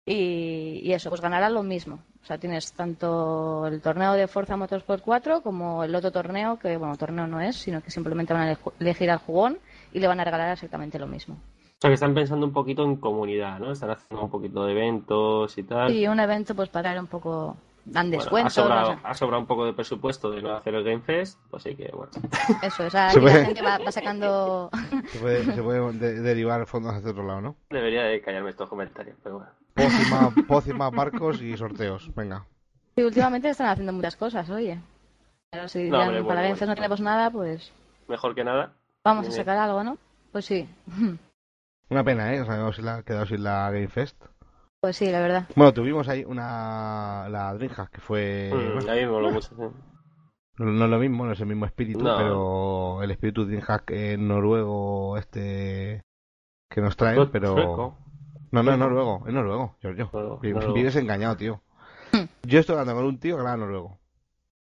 y, y eso, pues ganará lo mismo. O sea, tienes tanto el torneo de Forza Motorsport 4 como el otro torneo, que bueno, torneo no es, sino que simplemente van a ele- elegir al jugón y le van a regalar exactamente lo mismo. O sea, que están pensando un poquito en comunidad, ¿no? Están haciendo un poquito de eventos y tal. Y un evento, pues para dar un poco, dan Bueno, ha, descuentos, sobrado, ha sobrado un poco de presupuesto de no hacer el Game Fest, pues sí que, bueno. Eso, o sea, Se aquí la puede- gente va, va sacando Se puede, se puede de- derivar fondos hacia otro lado, ¿no? Debería de callarme estos comentarios, pero bueno. Y más barcos y sorteos. Venga. Sí, últimamente están haciendo muchas cosas, oye. Pero si No, hombre, bueno, para Game bueno. Fest no tenemos nada, pues Mejor que nada. vamos a Bien. sacar algo, ¿no? Pues sí, Una pena, ¿eh? Nos habíamos la- quedado sin la Game Fest. Pues sí, la verdad. Bueno, tuvimos ahí una... La Dreamhack, que fue... Mm, bueno, a mí me moló mucho. sí. no, no es lo mismo, no es el mismo espíritu, No. pero el espíritu Dreamhack en noruego este... Que nos traen, pero... sueco. No, no, es noruego, es noruego, Giorgio. Noruego, Vi- noruego. Vives engañado, tío. Hmm. Yo estoy hablando con un tío que era noruego.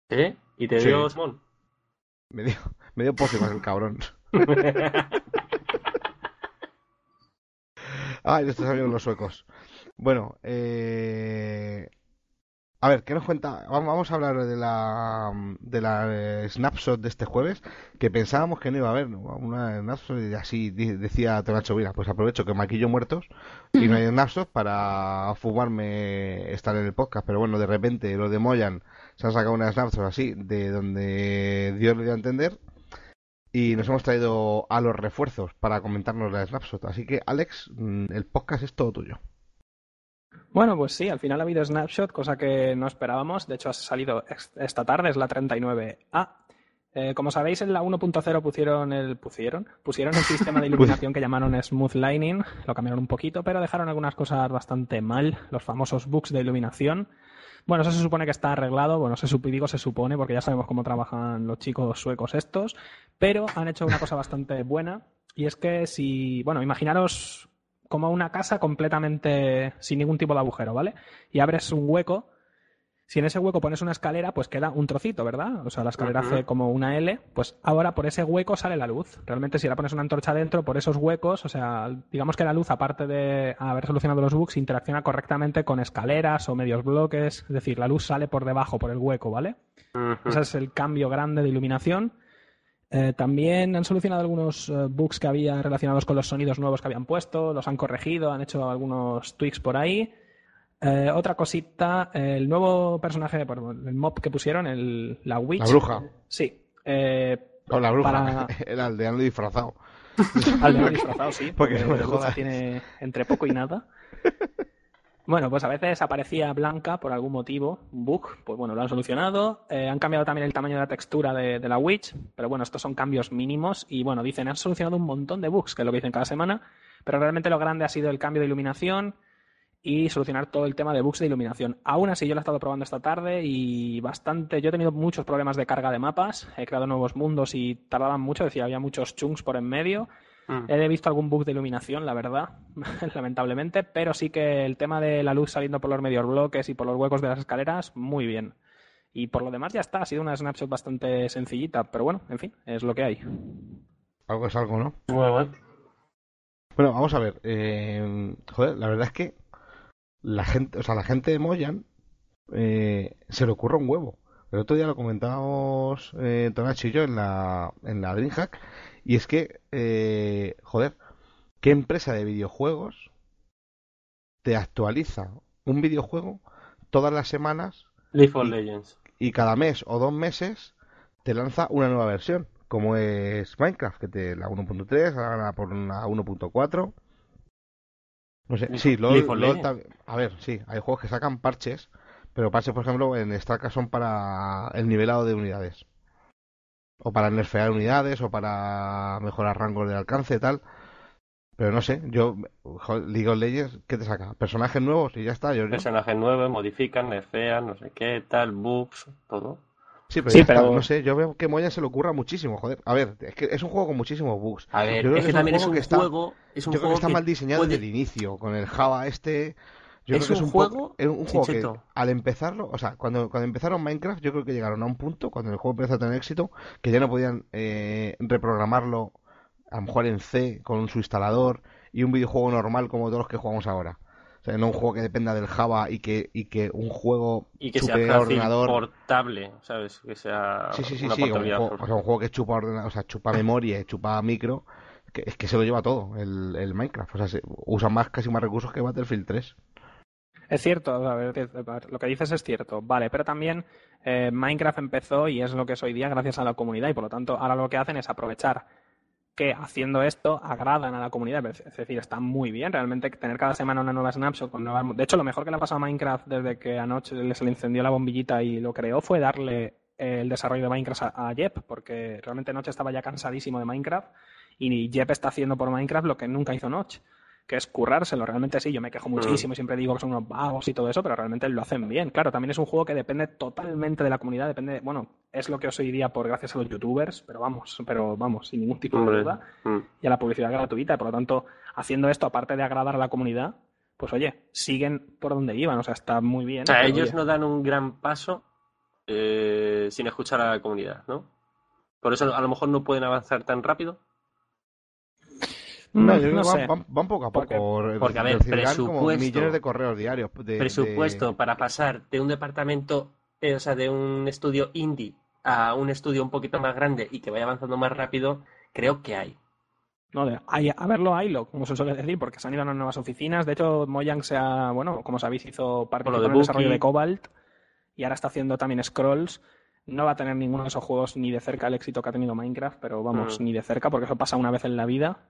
¿Eh? ¿Y te Sí. dio Simón? Me dio, me dio pócimas el cabrón. Ay, nuestros amigos los suecos. Bueno, eh... a ver, ¿qué nos cuenta? Vamos a hablar de la de la eh, snapshot de este jueves, que pensábamos que no iba a haber una snapshot y así decía Tonacho, mira, pues aprovecho que maquillo muertos y no hay snapshot para fumarme estar en el podcast, pero bueno, de repente los de Moyan se han sacado una snapshot así de donde Dios le dio a entender y nos hemos traído a los refuerzos para comentarnos la snapshot. Así que, Alex, mm, el podcast es todo tuyo. Bueno, pues sí, al final ha habido Snapshot, cosa que no esperábamos. De hecho, ha salido esta tarde, es la 39A. Eh, como sabéis, en la 1.0 pusieron el pusieron pusieron el sistema de iluminación que llamaron Smooth Lining, lo cambiaron un poquito, pero dejaron algunas cosas bastante mal, los famosos bugs de iluminación. Bueno, eso se supone que está arreglado, bueno, se sup- digo se supone porque ya sabemos cómo trabajan los chicos suecos estos, pero han hecho una cosa bastante buena y es que si, bueno, imaginaros como una casa completamente sin ningún tipo de agujero, ¿vale? Y abres un hueco. Si en ese hueco pones una escalera, pues queda un trocito, ¿verdad? O sea, la escalera hace como una L, pues ahora por ese hueco sale la luz. Realmente si ahora pones una antorcha dentro, por esos huecos, o sea, digamos que la luz, aparte de haber solucionado los bugs, interacciona correctamente con escaleras o medios bloques, es decir, la luz sale por debajo, por el hueco, ¿vale? Ujú. Ese es el cambio grande de iluminación. Eh, también han solucionado algunos eh, bugs que había relacionados con los sonidos nuevos que habían puesto, los han corregido, han hecho algunos tweaks por ahí. Eh, otra cosita, el nuevo personaje, el mob que pusieron, el, la Witch. La bruja. Sí. eh, O la bruja, Para- el aldeano disfrazado. al menos disfrazado, sí. Porque Porque no me la bruja jodas. tiene entre poco y nada. Bueno, pues a veces aparecía blanca por algún motivo, un bug, pues bueno, lo han solucionado. Eh, han cambiado también el tamaño de la textura de, de la Witch, pero bueno, estos son cambios mínimos y bueno, dicen, han solucionado un montón de bugs, que es lo que dicen cada semana, pero realmente lo grande ha sido el cambio de iluminación y solucionar todo el tema de bugs de iluminación. Aún así, yo lo he estado probando esta tarde y bastante, yo he tenido muchos problemas de carga de mapas, he creado nuevos mundos y tardaban mucho, decía, había muchos chunks por en medio. Mm. He visto algún bug de iluminación, la verdad, lamentablemente, pero sí que el tema de la luz saliendo por los medios bloques y por los huecos de las escaleras, muy bien. Y por lo demás ya está, ha sido una snapshot bastante sencillita, pero bueno, en fin, es lo que hay. Algo es algo, ¿no? Bueno, bueno. Bueno, vamos a ver. eh, joder, la verdad es que la gente, o sea, la gente de Moyan eh, se le ocurre un huevo. El otro día lo comentábamos eh, Tonacho y yo en la, en la DreamHack. Y es que, eh, joder, ¿qué empresa de videojuegos te actualiza un videojuego todas las semanas League of Y- Legends. y cada mes o dos meses te lanza una nueva versión, como es Minecraft, que te la 1.3, ahora por una 1.4. No sé, sí, LOL, a ver, sí, hay juegos que sacan parches, pero parches, por ejemplo, en StarCraft son para el nivelado de unidades. O para nerfear unidades, o para mejorar rangos de alcance y tal. Pero no sé, yo, League of Legends, ¿qué te saca? Personajes nuevos y ya está, yo, Personajes nuevos, modifican, nerfean, no sé qué, tal, bugs, todo. Sí, pero, Sí, está, no sé, yo veo que Moya se le ocurra muchísimo, joder. A ver, es que es un juego con muchísimos bugs. A ver, Yo creo es que, que es un también es juego un que está- juego. Es un Yo creo que juego está mal diseñado puede- desde el inicio, con el Java este, Yo Es creo que un poco- juego es un juego que al empezarlo, o sea, cuando, cuando empezaron Minecraft, yo creo que llegaron a un punto, cuando el juego empezó a tener éxito, que ya no podían eh, reprogramarlo, a lo mejor en C, con su instalador, y un videojuego normal como todos los que jugamos ahora. O sea, no un juego que dependa del Java y que, y que un juego Y que chupe sea ordenador. portable, ¿sabes? Que sea Sí, sí, sí, una sí, un o sea, un juego que chupa ordena- o sea, chupa memoria, chupa micro, que es que se lo lleva todo el, el Minecraft. O sea, se, usa más casi más recursos que Battlefield 3. Es cierto, lo que dices es cierto, vale, pero también eh, Minecraft empezó y es lo que es hoy día gracias a la comunidad y por lo tanto ahora lo que hacen es aprovechar que haciendo esto agradan a la comunidad, es decir, está muy bien realmente tener cada semana una nueva snapshot con nuevas... De hecho, lo mejor que le ha pasado a Minecraft desde que anoche se le encendió la bombillita y lo creó fue darle eh, el desarrollo de Minecraft a, Jep, porque realmente Notch estaba ya cansadísimo de Minecraft y Jep está haciendo por Minecraft lo que nunca hizo Notch, que es currárselo. Realmente sí, yo me quejo muchísimo y siempre digo que son unos vagos y todo eso, pero realmente lo hacen bien. Claro, también es un juego que depende totalmente de la comunidad, depende, bueno, es lo que os hoy día por gracias a los youtubers, pero vamos, pero vamos, sin ningún tipo de duda, mm. y a la publicidad gratuita. Por lo tanto, haciendo esto, aparte de agradar a la comunidad, pues oye, siguen por donde iban, o sea, está muy bien. O sea, ellos oye, no dan un gran paso eh, sin escuchar a la comunidad, ¿no? Por eso a lo mejor no pueden avanzar tan rápido. No, yo no sé. van, van- van poco a Porque- poco. porque, a ver, como presupuesto. millones de correos diarios. de- Presupuesto de- para pasar de un departamento, eh, o sea, de un estudio indie a un estudio un poquito más grande y que vaya avanzando más rápido, creo que hay. No, de- hay- a verlo, haylo, como se suele decir, porque se han ido a unas nuevas oficinas. De hecho, Mojang se ha, bueno, como sabéis, hizo parte Con lo de en el desarrollo de Cobalt y ahora está haciendo también Scrolls. No va a tener ninguno de esos juegos ni de cerca el éxito que ha tenido Minecraft, pero vamos, Mm. ni de cerca, porque eso pasa una vez en la vida.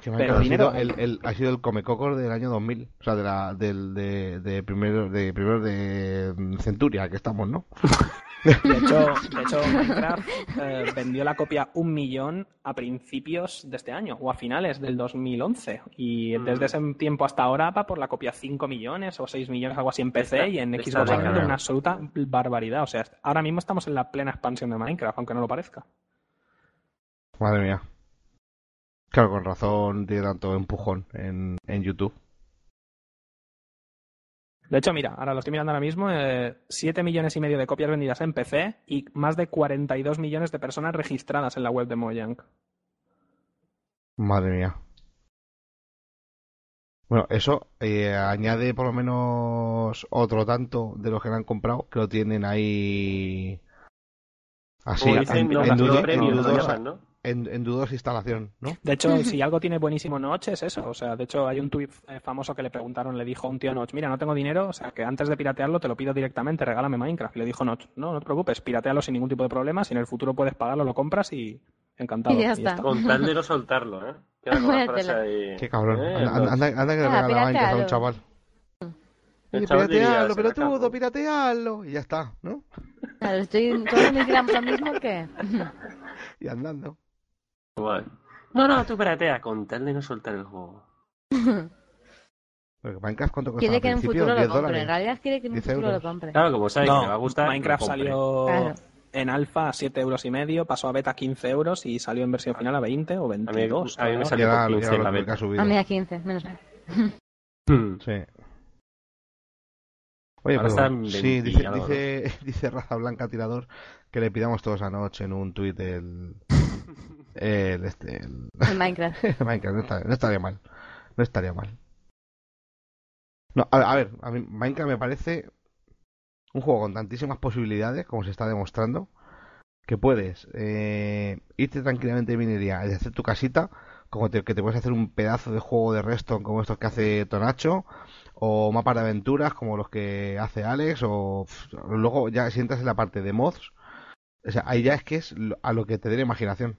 Que pero ha, dinero el, el- ha sido el Comecocos del año 2000. O sea, de la, del, de, de primero de, primero de mm, Centuria, que estamos, ¿no? De hecho, de hecho Minecraft eh, vendió la copia un millón a principios de este año o a finales del 2011. Y Mm. desde ese tiempo hasta ahora va por la copia 5 millones o 6 millones, algo así en PC y en Xbox One, una absoluta barbaridad. O sea, ahora mismo estamos en la plena expansión de Minecraft, aunque no lo parezca. Madre mía. Claro, con razón tiene tanto empujón en, en YouTube. De hecho, mira, ahora lo estoy mirando ahora mismo, eh, 7 millones y medio de copias vendidas en PC y más de 42 millones de personas registradas en la web de Mojang. Madre mía. Bueno, eso eh, añade por lo menos otro tanto de los que han comprado que lo tienen ahí así Como en, dicen, en no, en dudo- dudo- en premios, lo dudosa, llaman, ¿no? En- en dudosa instalación, ¿no? De hecho, si algo tiene buenísimo Notch es eso. O sea, de hecho, hay un tuit eh, famoso que le preguntaron, le dijo a un tío Notch, mira, no tengo dinero, o sea, que antes de piratearlo te lo pido directamente, regálame Minecraft. Y le dijo Notch, no, no te preocupes, piratealo sin ningún tipo de problema, si en el futuro puedes pagarlo, lo compras y encantado. Y ya está. Con tal de no soltarlo, ¿eh? Queda con la Vaya frase tela. ahí. Qué cabrón. Eh, Anda, anda, anda que le Ah, regala Minecraft a un piratealo. chaval. Oye, chaval diría, piratearlo, "Se pero la tú, cago". piratearlo. Y ya está, ¿no? Claro, estoy, todos me tiramos lo mismo que. Y andando. Guay. No, no, tú piratea, con tal de no soltar el juego. Porque Minecraft, ¿cuánto costaba quiere que en un futuro 10 lo compre. dólares. En realidad quiere que en un 10 futuro euros. lo compre. Claro, como sabe que le va a No, gustar. Minecraft lo compre. salió Claro. en alfa a 7 euros y medio, pasó a beta a 15 euros y salió en versión final a 20 o A mí, 22. a mí me salió y 15 ahora en la beta. subido. A mí a 15, menos mal. Hmm. Sí. Oye, pero sí, 20 dice, algo, dice, dice Raza Blanca Tirador que le pidamos todos anoche en un tuit el, el, este, el, En Minecraft. Minecraft. No estaría, no estaría mal. No estaría mal. No, a, a ver, a mí Minecraft me parece un juego con tantísimas posibilidades, como se está demostrando, que puedes eh, irte tranquilamente de minería y hacer tu casita, como te- que te puedes hacer un pedazo de juego de Redstone como estos que hace Tonacho, o mapas de aventuras como los que hace Alex, o pff, luego ya si entras en la parte de mods, o sea, ahí ya es que es a lo que te dé la imaginación.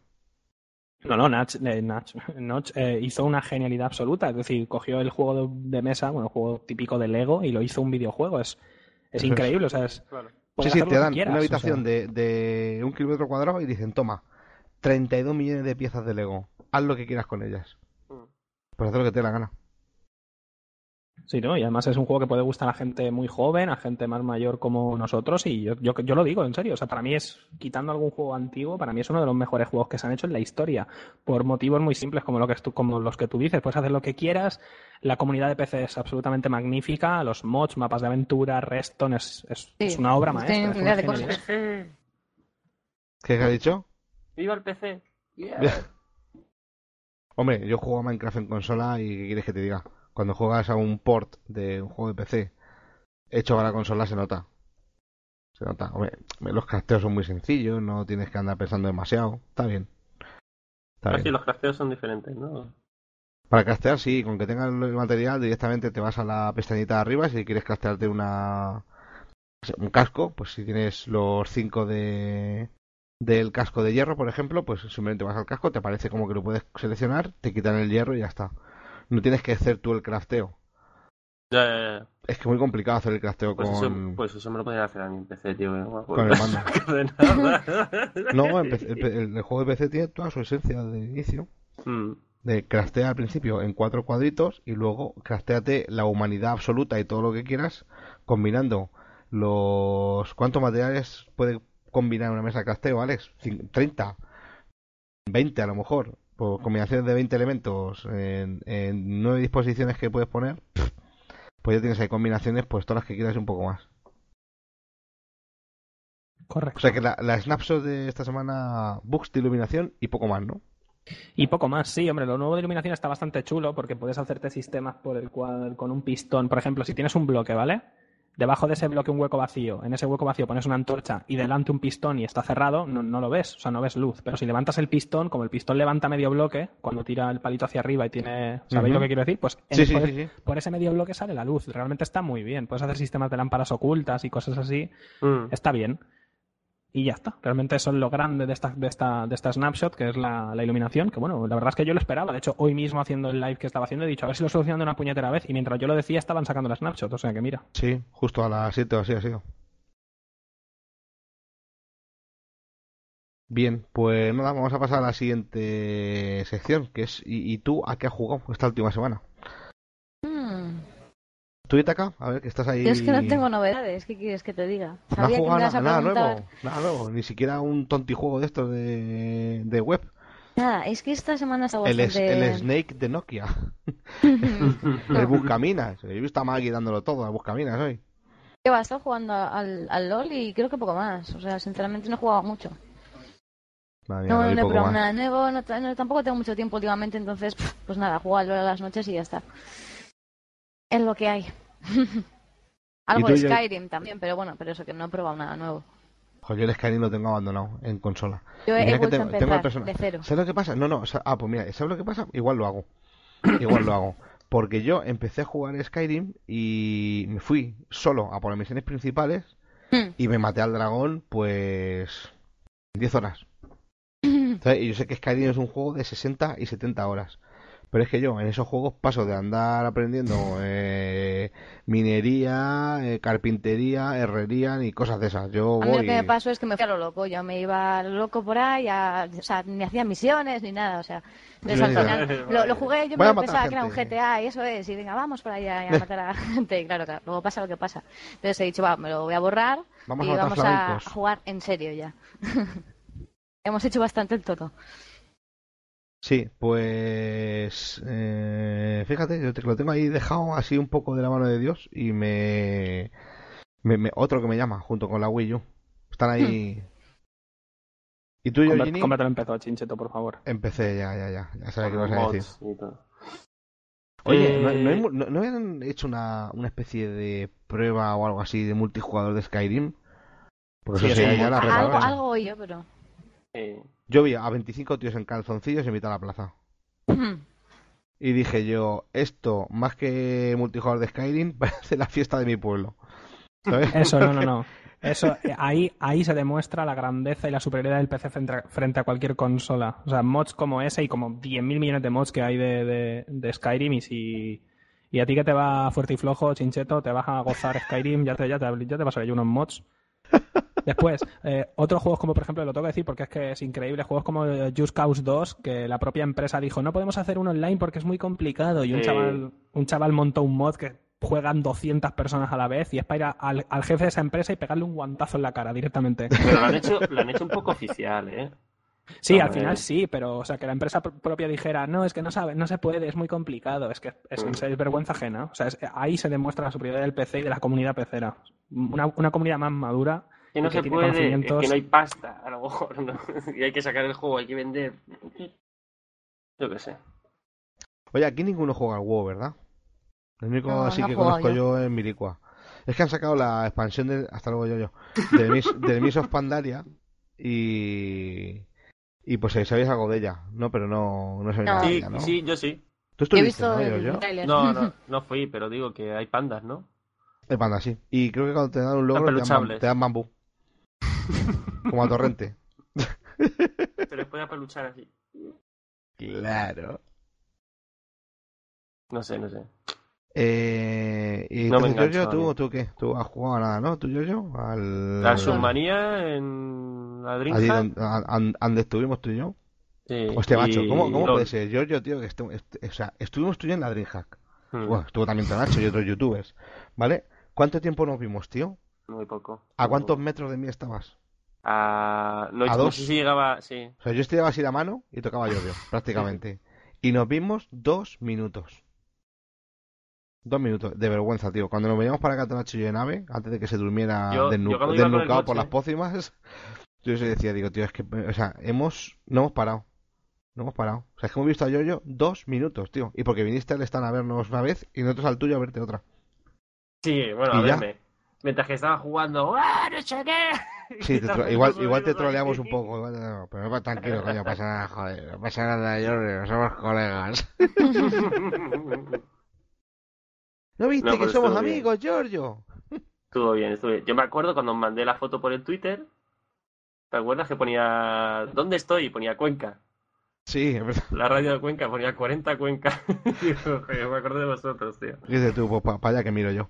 No, no, Natch, eh, Natch- Notch eh, hizo una genialidad absoluta. Es decir, cogió el juego de, de mesa, bueno, el juego típico de Lego, y lo hizo un videojuego. Es, increíble, o sea, es, Sí, puedes sí, hacer te dan quieras, una o habitación sea. de, de un kilómetro cuadrado y dicen, toma, 32 millones de piezas de Lego, haz lo que quieras con ellas. Mm. Pues haz lo que te dé la gana. Sí, ¿no? Y además es un juego que puede gustar a gente muy joven, a gente más mayor como nosotros, y yo, yo, yo lo digo en serio. O sea, para mí es, quitando algún juego antiguo, para mí es uno de los mejores juegos que se han hecho en la historia. Por motivos muy simples como, lo que tú, como los que tú dices. Puedes hacer lo que quieras. La comunidad de PC es absolutamente magnífica. Los mods, mapas de aventura, Reston, es, es, Sí, es una obra maestra. es una de cosas. ¿Qué has dicho? ¡Viva el PC! Hombre, yo juego a Minecraft en consola y ¿qué quieres que te diga? Cuando juegas a un port de un juego de PC hecho para consola se nota. Se nota. Hombre, los crafteos son muy sencillos, no tienes que andar pensando demasiado. Está bien. Está Así bien. los crafteos son diferentes, ¿no? Para craftear, sí, con que tengas el material directamente te vas a la pestañita de arriba si quieres craftearte una un casco, pues si tienes los 5 de del casco de hierro, por ejemplo, pues simplemente vas al casco, te aparece como que lo puedes seleccionar, te quitan el hierro y ya está. No tienes que hacer tú el crafteo. Ya, ya, ya. Es que es muy complicado hacer el crafteo Pues, con, eso, pues eso me lo podría hacer a mi PC, tío. no con el mando. No, en el, el- el juego de PC tiene toda su esencia de inicio. Mm. De craftea al principio en cuatro cuadritos y luego crafteate la humanidad absoluta y todo lo que quieras combinando los... ¿Cuántos materiales puede combinar una mesa de crafteo, Alex? Cin- ¿30? ¿20 a lo mejor? Por combinaciones de 20 elementos en, en 9 disposiciones que puedes poner. Pues ya tienes ahí combinaciones, pues todas las que quieras y un poco más. Correcto. O sea que la, la snapshot de esta semana, bugs de iluminación y poco más, ¿no? Y poco más, sí, hombre, lo nuevo de iluminación está bastante chulo porque puedes hacerte sistemas por el cual con un pistón, por ejemplo, si tienes un bloque, ¿vale? Debajo de ese bloque un hueco vacío, en ese hueco vacío pones una antorcha y delante un pistón y está cerrado, no, no lo ves, o sea, no ves luz. Pero si levantas el pistón, como el pistón levanta medio bloque, cuando tira el palito hacia arriba y tiene... ¿Sabéis lo que quiero decir? Pues en- Sí, sí, por, sí, sí. por ese medio bloque sale la luz. Realmente está muy bien. Puedes hacer sistemas de lámparas ocultas y cosas así. Mm. Está bien. Y ya está. Realmente eso es lo grande de esta, de esta, de esta snapshot, que es la, iluminación, que bueno, la verdad es que yo lo esperaba. De hecho, hoy mismo haciendo el live que estaba haciendo, he dicho, a ver si lo solucionan de una puñetera vez. Y mientras yo lo decía, estaban sacando la snapshot. O sea que mira. Sí, justo a las 7 o así ha sido. Bien, pues nada, vamos a pasar a la siguiente sección, que es ¿y, y tú a qué has jugado esta última semana? ¿Tú, Itaka? A ver, que estás ahí... Yo es que no tengo novedades, ¿qué quieres que te diga? No que jugado me ibas a nada, preguntar. nuevo, nada nuevo, ni siquiera un tontijuego de estos de, de web. Nada, es que esta semana está El, es- bastante... el Snake de Nokia, el Buscaminas. He visto a Maggie dándolo todo, al Buscaminas hoy. Va, he estado jugando al, al LOL y creo que poco más. O sea, sinceramente no he jugado mucho. Madre No, no no he probado nada nuevo, no, no- tampoco tengo mucho tiempo últimamente, entonces, pues nada, juego al LOL a las noches y ya está. Es lo que hay. Algo de Skyrim también, pero bueno, pero eso que no he probado nada nuevo. Joder, yo el Skyrim lo tengo abandonado en consola. Yo he que a tengo- empezar persona- de cero. ¿Sabes lo que pasa? No, no, o sea, ah, pues mira, ¿sabes lo que pasa? Igual lo hago. Igual lo hago. Porque yo empecé a jugar Skyrim y me fui solo a por las misiones principales Hmm. y me maté al dragón, pues. 10 horas. Y yo sé que Skyrim es un juego de 60 y 70 horas. Pero es que yo en esos juegos paso de andar aprendiendo eh, minería, eh, carpintería, herrería y cosas de esas. Yo A mí lo que me pasó es que me fui a lo loco, yo me iba a lo loco por ahí, a- o sea, ni hacía misiones ni nada, o sea, entonces al final lo, lo jugué, yo me pensaba que era un. GTA y eso es, y venga, vamos por ahí a, a matar a la gente, y claro, claro, luego pasa lo que pasa. Entonces he dicho, va, me lo voy a borrar Vamos y a vamos a jugar en serio ya. Hemos hecho bastante el todo. Sí, pues eh, fíjate, yo te- lo tengo ahí dejado así un poco de la mano de Dios y me, me- me- otro que me llama junto con la Wii U. Están ahí. ¿Y tú, Cómprate- Georgini? Cómpratelo en PC, chincheto, por favor. Empecé ya, ya, ya. Ya sabes qué vas a decir. todo. Oye, ¿no, Eh, no- no habían hecho una, una especie de prueba o algo así de multijugador de Skyrim? Porque Sí, eso sí, sería ya algo- la algo, algo yo, pero... Yo vi a 25 tíos en calzoncillos en mitad de la plaza. Y dije yo, esto, más que multijugador de Skyrim, parece la fiesta de mi pueblo. ¿Sabes? Eso, no, no, no. Eso, ahí, ahí se demuestra la grandeza y la superioridad del PC frente a, cualquier consola. O sea, mods como ese y como 10.000 millones de mods que hay de, de, de Skyrim y si... Y a ti que te va fuerte y flojo, chincheto, te vas a gozar Skyrim, ya te, ya te, ya te vas a ver unos mods. Después, eh, otros juegos como, por ejemplo, lo tengo que decir porque es que es increíble, juegos como eh, Just Cause 2, que la propia empresa dijo, no podemos hacer uno online porque es muy complicado. Y un, chaval, un chaval montó un mod que juegan 200 personas a la vez y es para ir a- al, al jefe de esa empresa y pegarle un guantazo en la cara directamente. Pero lo han hecho, lo han hecho un poco oficial, ¿eh? Sí, al final sí, pero o sea, que la empresa pr- propia dijera, no, es que no sabe, no se puede, es muy complicado, es que es, es vergüenza ajena. O sea, es- ahí se demuestra la superioridad del PC y de la comunidad pecera. Una, una comunidad más madura. Que no se puede, es que no hay pasta, a lo mejor, ¿no? Y hay que sacar el juego, hay que vender. Yo qué sé. Oye, aquí ninguno juega al WoW, ¿verdad? El único No, así no que conozco yo. yo es Miricua. Es que han sacado la expansión de. Hasta luego yo, yo. Del Miss, del Miss of Pandaria. Y. Y pues sabéis algo de ella, ¿no? Pero no, no sabéis No. nada de Sí, ella, ¿no? sí, yo sí. Tú estuviste, visto ¿no? el Yo, yo. No, no, no fui, pero digo que hay pandas, ¿no? El panda, sí. Y creo que cuando te dan un logro dan, te dan bambú. Como a torrente. Pero después para luchar así. Claro. No sé, no sé. Eh, y No me Giorgio, ¿tú. ¿tú qué? ¿Tú has jugado a nada, no? ¿Tú, Giorgio? Al... La submanía en la Allí Dreamhack. donde, a- an- donde estuvimos tú y yo. Sí, Hostia, macho, ¿cómo, puede ser? Giorgio, tío, que estu- o sea, estuvimos tú y yo en la Dreamhack. Hmm, Bueno, estuvo también Nacho y otros youtubers. ¿Vale? ¿Cuánto tiempo nos vimos, tío? Muy poco. ¿A cuántos metros de mí estabas? A... No, ¿A no dos? sé si llegaba... Sí. O sea, yo estiraba así la mano y tocaba Giorgio, prácticamente. Y nos vimos dos minutos. Dos minutos, de vergüenza, tío. Cuando nos veníamos para acá, Nacho y yo en nave, antes de que se durmiera Yo- desnu- yo desnucado por las pócimas, yo se decía, digo, tío, es que, o sea, hemos, no hemos parado. No hemos parado. O sea, es que hemos visto a Yoyo dos minutos, tío. Y porque viniste al stand a vernos una vez y nosotros al tuyo a verte otra. Sí, bueno, a verme. Mientras que estaba jugando... ¡Ah, no sé qué! Sí, te Estaba tro- igual, igual te troleamos un poco. igual- no, pero no, tranquilo, coño, no pasa nada, joder. No pasa nada, Yoyo, somos colegas. ¿No viste No, que somos bien. amigos, Giorgio? Estuvo bien, estuvo bien. Yo me acuerdo cuando mandé la foto por el Twitter. ¿Te acuerdas que ponía... ¿Dónde estoy? Ponía Cuenca. Sí, es verdad. La radio de Cuenca ponía 40 Cuenca. Digo, me acuerdo de vosotros, tío. Dice tú, pues para allá que miro yo.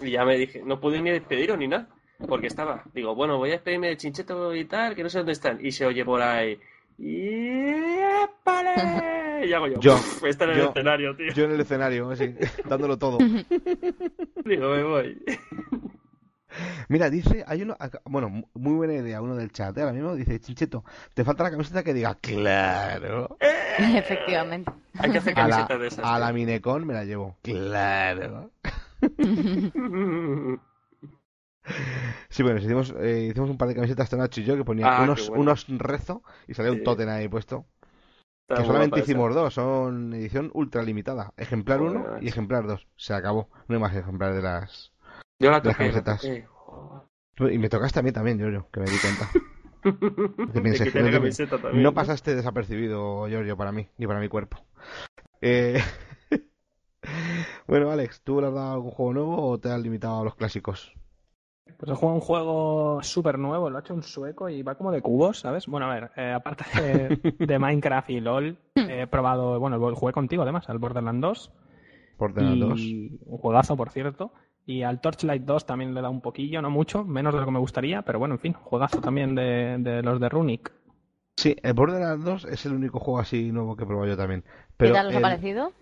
Y ya me dije, no pude ni despediros ni nada. Porque estaba, digo, bueno, voy a despedirme de Chincheto y tal, que no sé dónde están. Y se oye por ahí. ¡Y épale! Y hago yo. Yo, "Uf, está en el yo. escenario, tío. Yo en el escenario, así, dándolo todo. Digo, me voy. Mira, dice, hay uno, bueno, mu- muy buena idea, uno del chat, ¿eh? ahora mismo dice, Chincheto, te falta la camiseta que diga, claro. Efectivamente. Hay que hacer A la, camisetas de esas. a la tío. Minecon me la llevo, claro. Sí, bueno, hicimos, eh, hicimos un par de camisetas, Nacho y yo, que ponía Ah, unos, bueno. unos rezo y salía un totem ahí puesto. Está que solamente esa. hicimos dos, son edición ultra limitada. Ejemplar Joder, 1 macho. y ejemplar 2. Se acabó. No hay más ejemplares de las... Yo la de las toqué, camisetas. Y me tocaste a mí también, Giorgio, que me di cuenta. También. No pasaste desapercibido, Giorgio, para mí, ni para mi cuerpo. Eh, bueno, Alex, ¿tú le has dado algún juego nuevo o te has limitado a los clásicos? Pues he jugado un juego súper nuevo, lo ha hecho un sueco y va como de cubos, ¿sabes? Bueno, a ver, eh, aparte de, de Minecraft y LOL, he probado, bueno, jugué contigo además, al Borderlands 2. Por tener dos. y un juegazo, por cierto. Y al Torchlight 2 también le da un poquillo, no mucho, menos de lo que me gustaría, pero bueno, en fin, juegazo también de, de los de Runic. Sí, el Borderlands 2 es el único juego así nuevo que he probado yo también. ¿Qué Pero tal os ha parecido?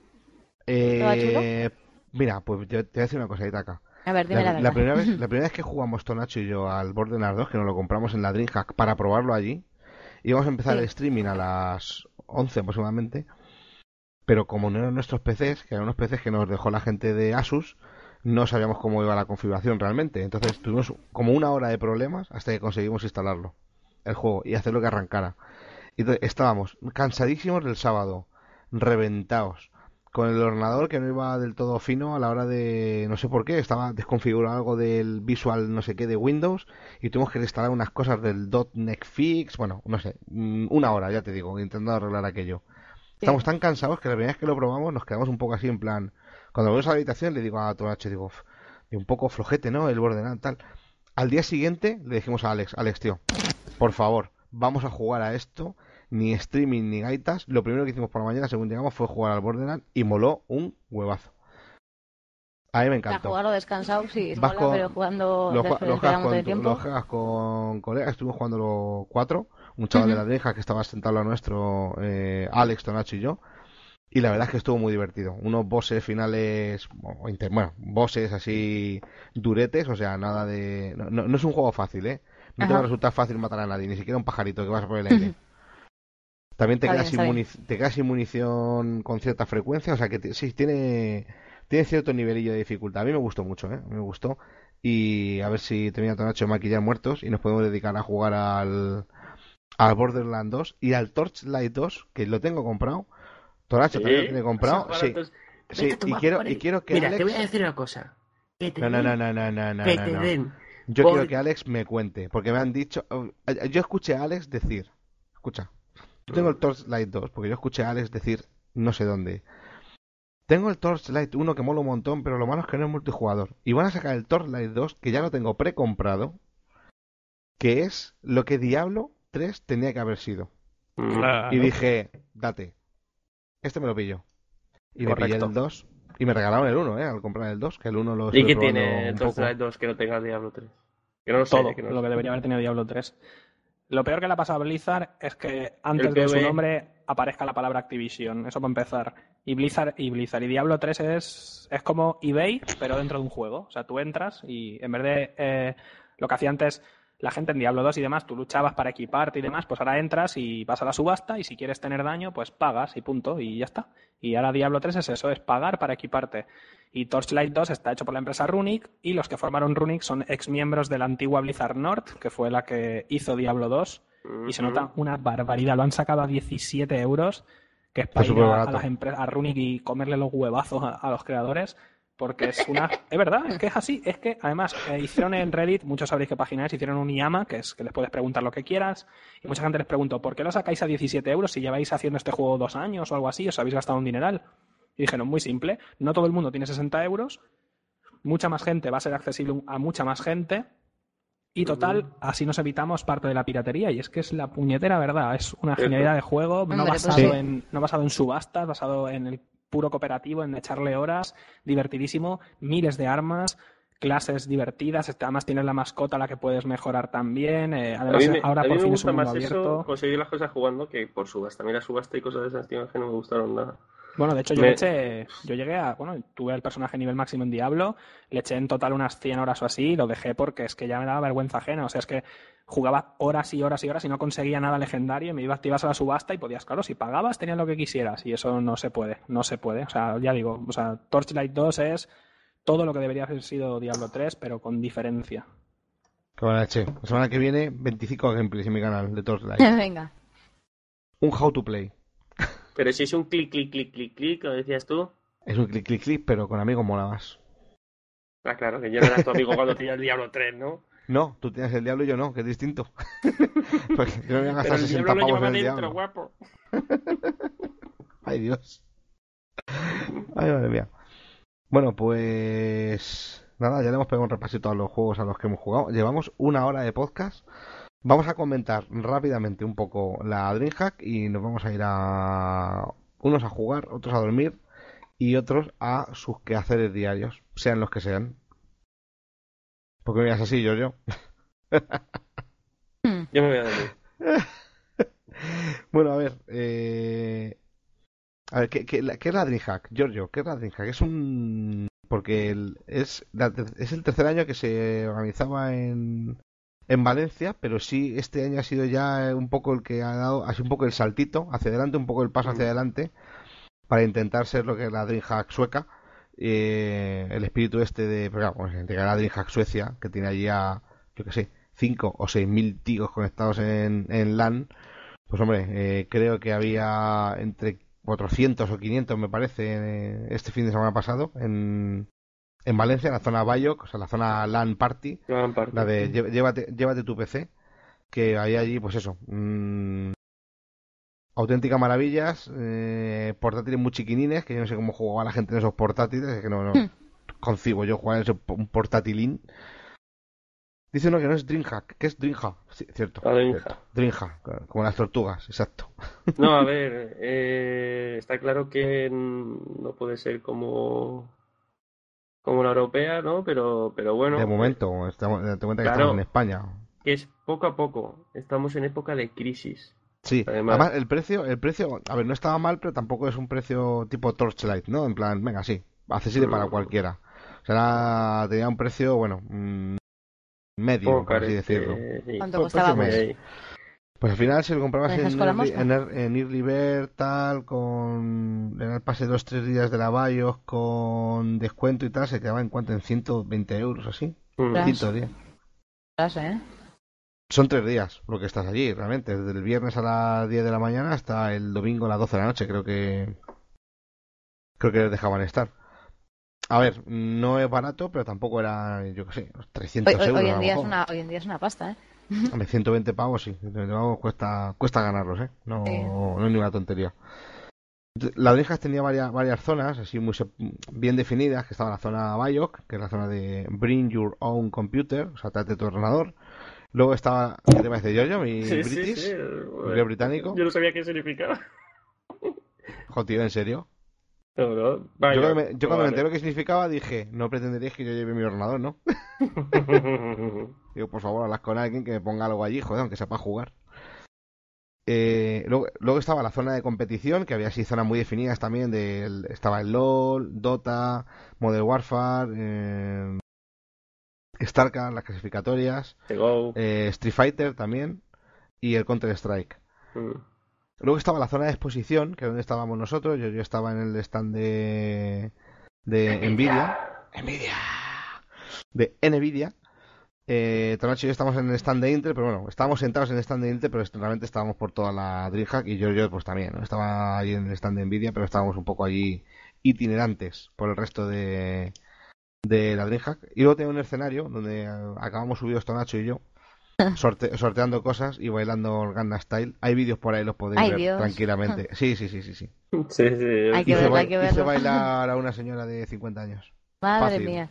Eh. Mira, pues yo te voy a decir una cosita acá. A ver, dime la, La, primera vez, la primera vez que jugamos Tonacho y yo al Borderlands 2, que nos lo compramos en la Dreamhack para probarlo allí, íbamos a empezar Sí. el streaming a las 11 aproximadamente, pero como no eran nuestros PCs, que eran unos PCs que nos dejó la gente de Asus, no sabíamos cómo iba la configuración realmente. Entonces tuvimos como una hora de problemas hasta que conseguimos instalarlo, el juego, y hacerlo que arrancara. Y entonces estábamos cansadísimos del sábado, reventados, con el ordenador que no iba del todo fino a la hora de, no sé por qué, estaba desconfigurado algo del visual no sé qué de Windows y tuvimos que instalar unas cosas del .NET Fix, bueno, no sé, mm, una hora, ya te digo, intentando arreglar aquello. Estamos tan cansados que la primera vez que lo probamos nos quedamos un poco así en plan, cuando volvemos a la habitación le digo a Tonacho, digo, "Uf, y un poco flojete, ¿no? El Borderlands tal. Al día siguiente le dijimos a Alex, Alex, tío, por favor, vamos a jugar a esto, ni streaming ni gaitas. Lo primero que hicimos por la mañana, según llegamos, fue jugar al Borderlands y moló un huevazo. A mí me encantó. jugarlo descansado, sí, Vas mola, con- pero jugando Lo, juegas con, tu- tiempo. lo juegas con colegas, estuvimos jugando los cuatro, un chaval de la Dreja que estaba sentado a nuestro, eh, Alex, Tonacho y yo, y la verdad es que estuvo muy divertido. Unos bosses finales, bueno, bosses así duretes, o sea, nada de... No, no- no es un juego fácil, ¿eh? No te va a resultar fácil matar a nadie, ni siquiera un pajarito que vas a por el aire. También te quedas, te quedas sin munición con cierta frecuencia, o sea que te- sí, tiene, tiene cierto nivelillo de dificultad. A mí me gustó mucho, ¿eh? Me gustó. Y a ver si termina Tonacho de maquillar muertos y nos podemos dedicar a jugar al, al Borderlands 2 y al Torchlight 2, que lo tengo comprado. Tonacho también lo tiene comprado. Sí, sí, y quiero, y quiero que Mira, Alex... te voy a decir una cosa. Que te No, no, no, den, no, no, no, no, que no, te no. den. Yo Por- quiero que Alex me cuente, porque me han dicho. Yo escuché a Alex decir. Escucha. Yo tengo el Torchlight 2, porque yo escuché a Alex decir no sé dónde. Tengo el Torchlight 1 que mola un montón, pero lo malo es que no es multijugador. Y van a sacar el Torchlight 2, que ya lo tengo precomprado, que es lo que Diablo 3 tenía que haber sido. Mm. Claro. Y dije, date. Este me lo pillo. Y me pillé el 2. Y me regalaron el 1, ¿eh? Al comprar el 2, que el 1 lo ¿Y qué tiene. Torchlight 2 que no tenga Diablo 3? Que no lo sé. Todo que no lo que sé. debería haber tenido Diablo 3. Lo peor que le ha pasado a Blizzard es que antes de su nombre aparezca la palabra Activision. Eso para empezar. Y Blizzard y Blizzard y Diablo 3 es, es como eBay, pero dentro de un juego. O sea, tú entras y en vez de eh, lo que hacía antes la gente en Diablo 2 y demás, tú luchabas para equiparte y demás, pues ahora entras y vas a la subasta y si quieres tener daño, pues pagas y punto, y ya está. Y ahora Diablo 3 es eso, es pagar para equiparte. Y Torchlight 2 está hecho por la empresa Runic y los que formaron Runic son ex miembros de la antigua Blizzard North, que fue la que hizo Diablo 2 y se nota una barbaridad. Lo han sacado a 17 euros, que es para ir a, las empresas, a Runic y comerle los huevazos a, a los creadores. Porque es una. Es verdad, es que es así. Es que además eh, hicieron en Reddit, muchos sabréis qué página es, hicieron un IAMA, que es que les puedes preguntar lo que quieras. Y mucha gente les preguntó, ¿por qué lo sacáis a 17 euros si lleváis haciendo este juego dos años o algo así? ¿Os habéis gastado un dineral? Y dijeron, muy simple, no todo el mundo tiene 60 euros, mucha más gente va a ser accesible a mucha más gente. Y total, así nos evitamos parte de la piratería. Y es que es la puñetera verdad. Es una genialidad de juego, no pues basado, sí. en, no basado en subastas, basado en el puro cooperativo, en echarle horas, divertidísimo, miles de armas, clases divertidas. este, Además, tienes la mascota a la que puedes mejorar también. eh, A además, mí me, ahora a mí por me fin es gusta un mundo más eso, abierto. conseguir las cosas jugando que por subasta. A mí la subasta y cosas de esas, tío, que no me gustaron nada. Bueno, de hecho, yo Me- le eché, yo llegué a, bueno, tuve el personaje nivel máximo en Diablo, le eché en total unas 100 horas o así, y lo dejé porque es que ya me daba vergüenza ajena, o sea, es que jugaba horas y horas y horas y no conseguía nada legendario, y me iba, ibas a la subasta y podías, claro, si pagabas tenías lo que quisieras, y eso no se puede, no se puede, o sea, ya digo, o sea, Torchlight 2 es todo lo que debería haber sido Diablo 3, pero con diferencia. Que buena leche. La semana que viene, 25 gameplays en mi canal de Torchlight. Venga. Un how to play. Pero si es un clic, clic, clic, clic, clic, como decías tú. Es un clic, clic, clic, pero con amigos mola más. Ah, claro, que yo no era tu amigo cuando tenía el Diablo 3, ¿no? No, tú tienes el diablo y yo no, que es distinto. Porque yo no voy a Pero gastar el 60 Diablo lo pavos llevaba en el dentro, diablo. guapo. Ay, Dios. Ay, madre mía. Bueno, pues nada, ya le hemos pegado un repasito a los juegos a los que hemos jugado. Llevamos una hora de podcast. Vamos a comentar rápidamente un poco la DreamHack y nos vamos a ir a unos a jugar, otros a dormir y otros a sus quehaceres diarios, sean los que sean. Porque miras así, yo, yo. Yo me voy a dormir. Bueno, a ver, eh... a ver, ¿qué, qué, la- qué es la DreamHack? Giorgio, ¿qué es la DreamHack? Es un... porque el- es, la ter- es el tercer año que se organizaba en, en Valencia, pero sí, este año ha sido ya un poco el que ha dado, ha sido un poco el saltito hacia adelante, un poco el paso hacia Mm. adelante, para intentar ser lo que es la DreamHack sueca. Eh, el espíritu este de, claro, de la DreamHack Suecia, que tiene allí a, yo que sé, 5 o 6 mil tíos conectados en, en LAN, pues hombre, eh, creo que había entre 400 o 500, me parece, eh, este fin de semana pasado en, en Valencia, en la zona Bayoc, o sea, la zona LAN Party, No hagan parte. la de llévate, llévate tu PC, que hay allí, pues eso, mm, auténticas maravillas, eh, portátiles muy chiquinines, que yo no sé cómo jugaba la gente en esos portátiles, es que no, no Hmm. concibo yo jugar en ese, un portátilín. Dice uno que no es Dreamhack, que es Dreamhack, sí, cierto. La Dreamhack. Dreamhack, claro, como las tortugas, exacto. No, a ver, eh, está claro que no puede ser como como la europea, ¿no? Pero, pero bueno. De momento, estamos, te cuenta que Claro. estamos en España. Que es poco a poco. Estamos en época de crisis. Sí, Además- además el precio, el precio, a ver, no estaba mal, pero tampoco es un precio tipo Torchlight, ¿no? En plan, venga, sí, accesible para cualquiera. O sea, tenía un precio, bueno, mm, medio, por así decirlo. sí. ¿Cuánto Pues- costaba? pues, pues? Pues al final, si lo comprabas ¿Lo dejas en Early, en, Ear- en Early Bird, tal, con en el pase de los tres días de la BIOS, con descuento y tal, se quedaba en cuanto en 120 euros, así. mm. Claro. 110. Ostras, ¿eh? Son tres días lo que estás allí, realmente. Desde el viernes a las 10 de la mañana hasta el domingo a las 12 de la noche, creo que. Creo que les dejaban estar. A ver, no es barato, pero tampoco era, yo qué sé, unos 300 Hoy, hoy- euros. hoy en día es una, hoy en día es una pasta, ¿eh? Hombre, 120 pavos, sí. 120 pavos cuesta, cuesta ganarlos, ¿eh? No, Sí. no es ninguna tontería. La Dreamhack tenía varias, varias zonas, así muy bien definidas, que estaba la zona Biok, que es la zona de Bring Your Own Computer, o sea, tráete tu ordenador. Luego estaba, ¿qué te parece, Giorgio? Mi Sí, British, sí. británico. Yo no sabía qué significaba. Joder, ¿en serio? No, no. yo Vaya, cuando, me, yo cuando me vale. enteré lo que significaba dije, no pretenderíais que yo lleve mi ordenador, ¿no? Digo, por favor, hablas con alguien que me ponga algo allí, joder, aunque sepa jugar. Eh, luego, luego estaba la zona de competición, que había así zonas muy definidas también. Del, estaba el LOL, Dota, Modern Warfare, eh, StarCraft, las clasificatorias, eh, Street Fighter también, y el Counter-Strike. Mm. Luego estaba la zona de exposición, que es donde estábamos nosotros. Yo, yo estaba en el stand de, de Nvidia. Nvidia. De Nvidia. Eh, Tonacho y yo estamos en el stand de Intel, pero bueno, estábamos sentados en el stand de Intel, pero realmente estábamos por toda la DreamHack y yo, yo pues también, ¿no? Estaba allí en el stand de Nvidia, pero estábamos un poco allí itinerantes por el resto de, de la DreamHack. Y luego tenía un escenario donde eh, acabamos subidos Tonacho y yo, sorte- sorteando cosas y bailando el Gangnam Style. Hay vídeos por ahí, los podéis Ay, ver Dios. tranquilamente. Sí, sí, sí, sí. sí. Sí, sí. Hay que verlo, hay que hice verlo. bailar a una señora de 50 años. Madre Fácil. mía.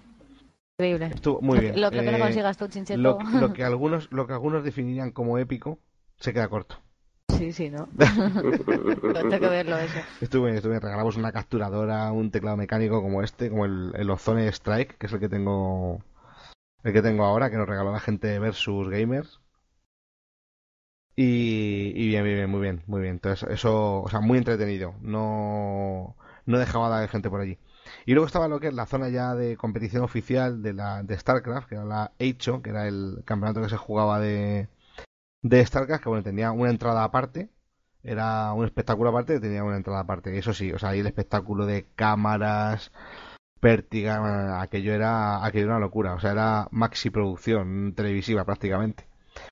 Increíble. Estuvo muy Lo- bien. Lo, lo que no Eh, consigas tú, Chincheto. lo, lo que algunos lo que algunos definirían como épico se queda corto. Sí, sí, ¿no? Tengo que verlo eso. Estuve, estuve, regalamos una capturadora, un teclado mecánico como este, como el, el Ozone Strike, que es el que tengo el que tengo ahora, que nos regaló la gente de Versus Gamers. Y, y bien, bien, bien, muy bien, muy bien. Entonces, eso, o sea, muy entretenido. No, no dejaba de haber gente por allí. Y luego estaba lo que es la zona ya de competición oficial de la de StarCraft, que era la Eicho, que era el campeonato que se jugaba de, de StarCraft, que bueno, tenía una entrada aparte, era un espectáculo aparte tenía una entrada aparte. Eso sí, o sea, ahí el espectáculo de cámaras, pértiga, aquello era, aquello era una locura. O sea, era maxi producción televisiva prácticamente.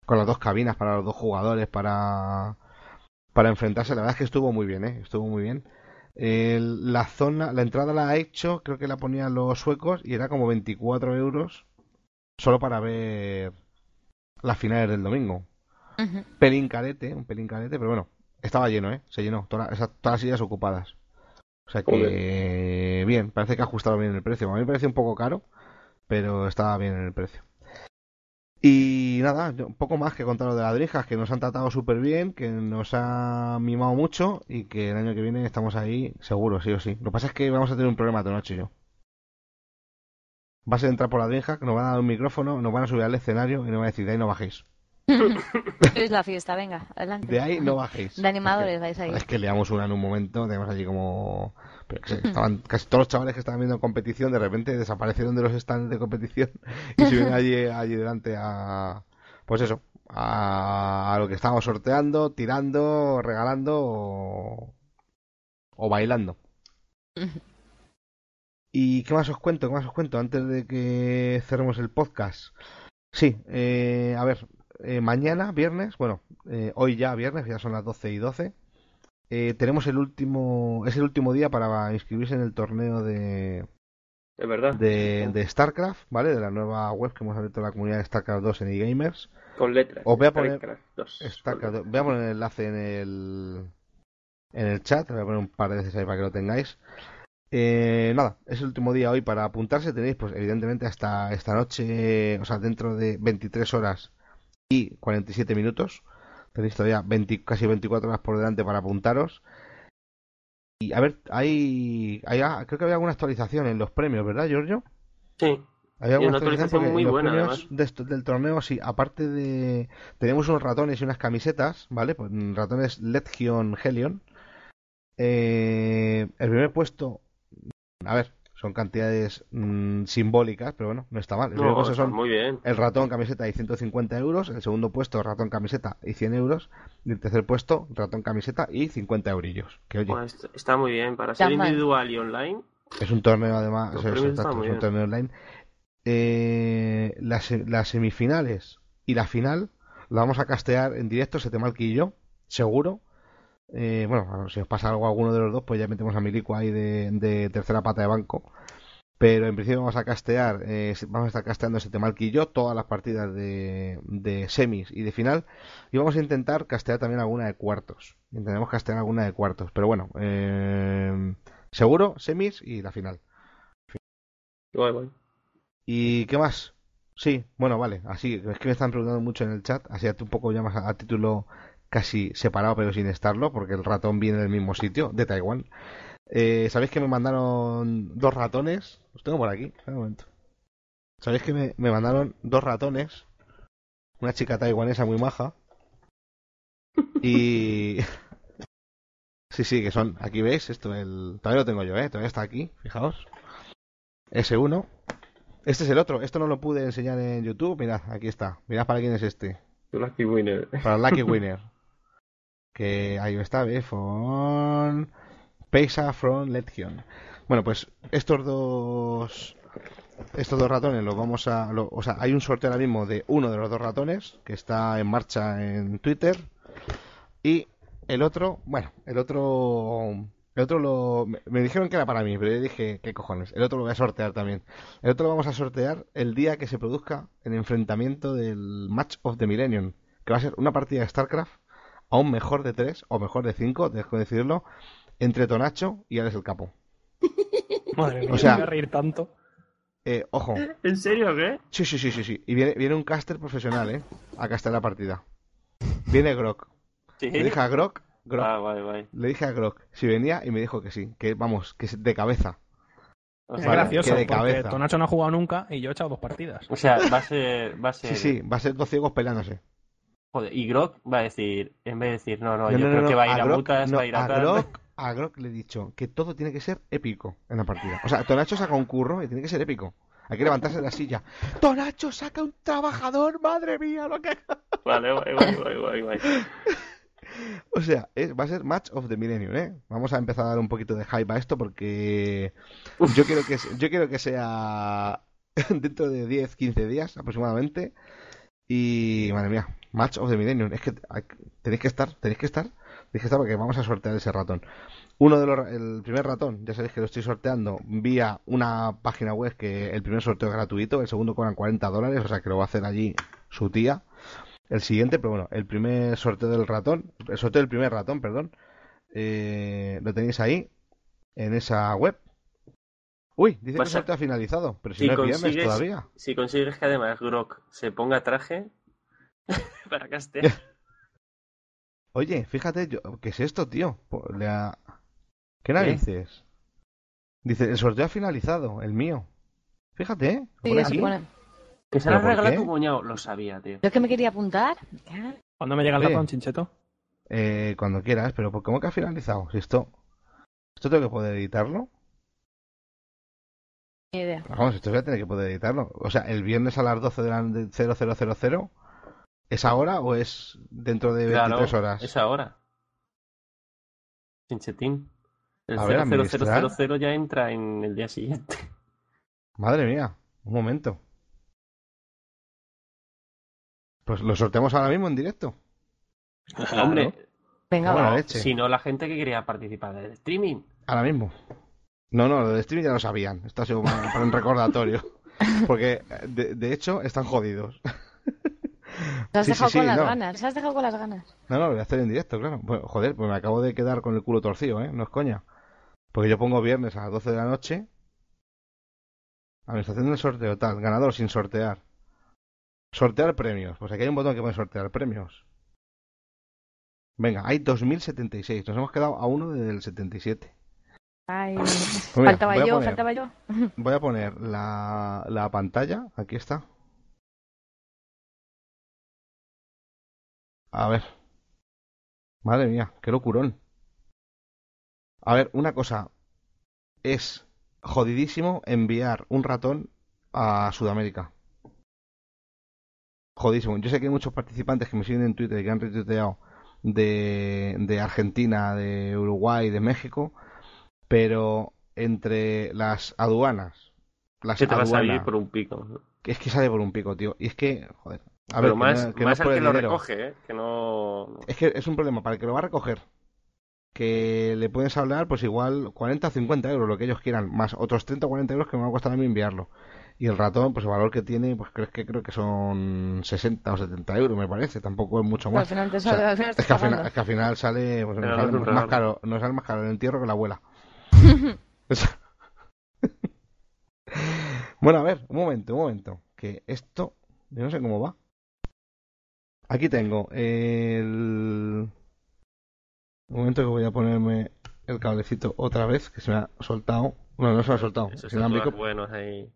Con las dos cabinas para los dos jugadores para, para enfrentarse. La verdad es que estuvo muy bien, ¿eh? Estuvo muy bien. El- la zona, la entrada la ha hecho, creo que la ponían los suecos y era como 24 euros solo para ver las finales del domingo Ujú. pelín carete, un pelín carete, pero bueno, estaba lleno, ¿eh? Se llenó, toda- esa- todas las sillas ocupadas. O sea que, bien, parece que ha ajustado bien el precio. A mí me parece un poco caro, pero estaba bien en el precio. Y nada, poco más que contaros de las drijas, que nos han tratado súper bien, que nos ha mimado mucho y que el año que viene estamos ahí seguro, sí o sí. Lo que pasa es que vamos a tener un problema Tonacho y yo. Vas a entrar por la drija, nos van a dar un micrófono, nos van a subir al escenario y nos van a decir, de ahí no bajéis. Es la fiesta, venga, adelante. De ahí no bajéis. De animadores Es vais ahí. es que leamos una en un momento, tenemos allí como... estaban casi todos los chavales que estaban viendo competición, de repente desaparecieron de los stands de competición y se ven allí, allí delante a... Pues eso, a, a lo que estábamos sorteando, tirando, regalando o, o bailando. ¿Y qué más os cuento? ¿Qué más os cuento antes de que cerremos el podcast? Sí, eh, a ver, eh, mañana, viernes, bueno, eh, hoy ya viernes, ya son las 12 y 12, eh, tenemos el último, es el último día para inscribirse en el torneo de, Es verdad. de, de StarCraft, ¿vale? De la nueva web que hemos abierto la comunidad de StarCraft 2 en eGamers. Con letras. Os voy a poner- StarCraft 2. StarCraft 2. Voy a poner el enlace en el, en el chat, voy a poner un par de veces ahí para que lo tengáis. Eh, nada, es el último día hoy para apuntarse. Tenéis, pues, evidentemente, hasta esta noche, o sea, dentro de 23 horas y 47 minutos. Tenéis todavía 20 casi 24 horas por delante para apuntaros. Y a ver, hay, hay, ah, creo que había alguna actualización en los premios, ¿verdad, Giorgio? Sí. Había una alguna actualización muy en los buena, premios de esto- del torneo, sí, aparte de... Tenemos unos ratones y unas camisetas, ¿vale? Pues mm, ratones Legion Helion. Eh, el primer puesto, a ver, son cantidades mm, simbólicas, pero bueno, no está mal. No, son muy bien. el ratón camiseta y 150 euros, el segundo puesto ratón camiseta y 100 euros, y el tercer puesto ratón camiseta y 50 eurillos. Que oye, Pues está muy bien. Para ser individual y online, es un torneo además, es, un torneo online. Eh, las, las semifinales y la final la vamos a castear en directo, se te y yo, seguro. Eh, bueno, si os pasa algo a alguno de los dos, pues ya metemos a Milico ahí de, de tercera pata de banco. Pero en principio vamos a castear, eh, vamos a estar casteando Setemal y yo todas las partidas de, de semis y de final. Y vamos a intentar castear también alguna de cuartos. Intentaremos castear alguna de cuartos. Pero bueno, eh, seguro, semis y la final. guay, guay. ¿Y qué más? Sí, bueno, vale, así, es que me están preguntando mucho en el chat, así un poco ya más a, a título casi separado pero sin estarlo, porque el ratón viene del mismo sitio, de Taiwán. Eh, ¿Sabéis que me mandaron dos ratones? Los tengo por aquí, un momento. ¿Sabéis que me, me mandaron dos ratones? Una chica taiwanesa muy maja. Y... Sí, sí, que son, aquí veis, esto, el... Todavía lo tengo yo, ¿eh? Todavía está aquí, fijaos. S1. Este es el otro. Esto no lo pude enseñar en YouTube. Mirad, aquí está. Mirad para quién es este. Lucky Winner. Para Lucky Winner. Que ahí está. Von Peisa from Legion. Bueno, pues estos dos estos dos ratones los vamos a o sea, hay un sorteo ahora mismo de uno de los dos ratones que está en marcha en Twitter y el otro, bueno, el otro el otro lo me, me dijeron que era para mí, pero yo dije, ¿qué cojones? El otro lo voy a sortear también. El otro lo vamos a sortear el día que se produzca el enfrentamiento del Match of the Millennium, que va a ser una partida de StarCraft a un mejor de tres o mejor de cinco, dejo de decirlo, entre Tonacho y Alex el Capo. Madre mía, O sea- me voy a reír tanto. Eh, ojo, ¿En serio qué? sí, sí, sí, sí, sí. Y viene, viene un caster profesional, ¿eh? A castear la partida. Viene Grok. Sí. Le dije a Grok, Grok, Ah, guay, guay. le dije a Grok si venía y me dijo que sí, que vamos, que es de cabeza. O Es sea, Vale, gracioso, que de porque cabeza. Tonacho no ha jugado nunca y yo he echado dos partidas. o sea, va a ser, va a ser, Sí, sí, va a ser dos ciegos peleándose. Joder, y Grok va a decir, en vez de decir, no, no, No, yo no, creo no, que va a ir a, Grok- mutas, no, va a ir a, a tal. Grok, a Grok le he dicho que todo tiene que ser épico en la partida. O sea, Tonacho saca un curro y tiene que ser épico. Hay que levantarse de la silla. Tonacho saca un trabajador, madre mía, lo que Vale, guay, guay, guay, guay, guay. O sea, es- va a ser Match of the Millennium, ¿eh? Vamos a empezar a dar un poquito de hype a esto porque yo quiero que yo quiero que sea dentro de 10, 15 días aproximadamente y madre mía, Match of the Millennium, es que hay- tenéis que estar, tenéis que estar, tenéis que estar porque vamos a sortear ese ratón. Uno de los el primer ratón, ya sabéis que lo estoy sorteando vía una página web que el primer sorteo es gratuito, el segundo cobran 40 dólares, o sea que lo va a hacer allí su tía. El siguiente, pero bueno, el primer sorteo del ratón, el sorteo del primer ratón, perdón, eh, lo tenéis ahí, en esa web. Uy, dice que el a- sorteo ha finalizado, pero si Si no es viernes todavía. si consigues que además Grok se ponga traje para castear. Oye, fíjate, yo, ¿qué es esto, tío? Ha- ¿Qué narices? Dice, el sorteo ha finalizado, el mío. Fíjate, ¿eh? Lo Sí, pone se aquí. pone. Que se ¿Pero la por regala qué? tu cuñado. Lo sabía, tío. Yo es que me quería apuntar. ¿Cuándo me llega el ratón, chincheto? Eh, cuando quieras, pero ¿cómo que ha finalizado? Si esto... ¿Esto tengo que poder editarlo? Ni idea. Vamos, esto voy a tener que poder editarlo. O sea, el viernes a las 12 de la de 0000, ¿es ahora o es dentro de 23 Claro, horas? es ahora. Chinchetín. El A ver, administrar. 00000 ya entra en el día siguiente. Madre mía, un momento. Pues lo sorteamos ahora mismo en directo. Hombre, Venga, leche. si no la gente que quería participar del streaming. Ahora mismo. No, no, lo de streaming ya lo sabían. Esto ha sido para para un recordatorio. Porque, de, de hecho, están jodidos. Te has Sí, dejado sí, con las no. ganas. Te has dejado con las ganas. No, no, lo voy a hacer en directo, claro. Bueno, joder, pues me acabo de quedar con el culo torcido, ¿eh? No es coña. Porque yo pongo viernes a las 12 de la noche. Administración del sorteo, tal. Ganador sin sortear. Sortear premios. Pues aquí hay un botón que pone sortear premios. Venga, hay 2076. Nos hemos quedado a uno desde el 77. Ay, Pues mira, faltaba yo, poner- faltaba yo. Voy a poner la, la pantalla. Aquí está. A ver. Madre mía, qué locurón. A ver, una cosa. Es jodidísimo enviar un ratón a Sudamérica. Jodidísimo. Yo sé que hay muchos participantes que me siguen en Twitter y que han retuiteado de, de Argentina, de Uruguay, de México, pero entre las aduanas, las Se te va a salir aduanas, por un pico. ¿no? que es que sale por un pico, tío. Y es que, joder. A Pero ver, más, que no, que más lo dinero. recoge, ¿eh? Que no... Es que es un problema. Para el que lo va a recoger, que le puedes hablar, pues igual 40 o 50 euros, lo que ellos quieran, más otros 30 o 40 euros que me va a costar a mí enviarlo. Y el ratón, pues el valor que tiene, pues creo que creo que son 60 o 70 euros, me parece. Tampoco es mucho más. O sea, es, que al final, pagando. es que al final sale, pues, sale más caro, nos sale más caro el entierro que la abuela. Bueno, a ver, un momento, un momento. Que esto, yo no sé cómo va. Aquí tengo el... Un momento que voy a ponerme el cablecito otra vez, que se me ha soltado. Bueno, no se me ha soltado. Esos todos buenos ahí.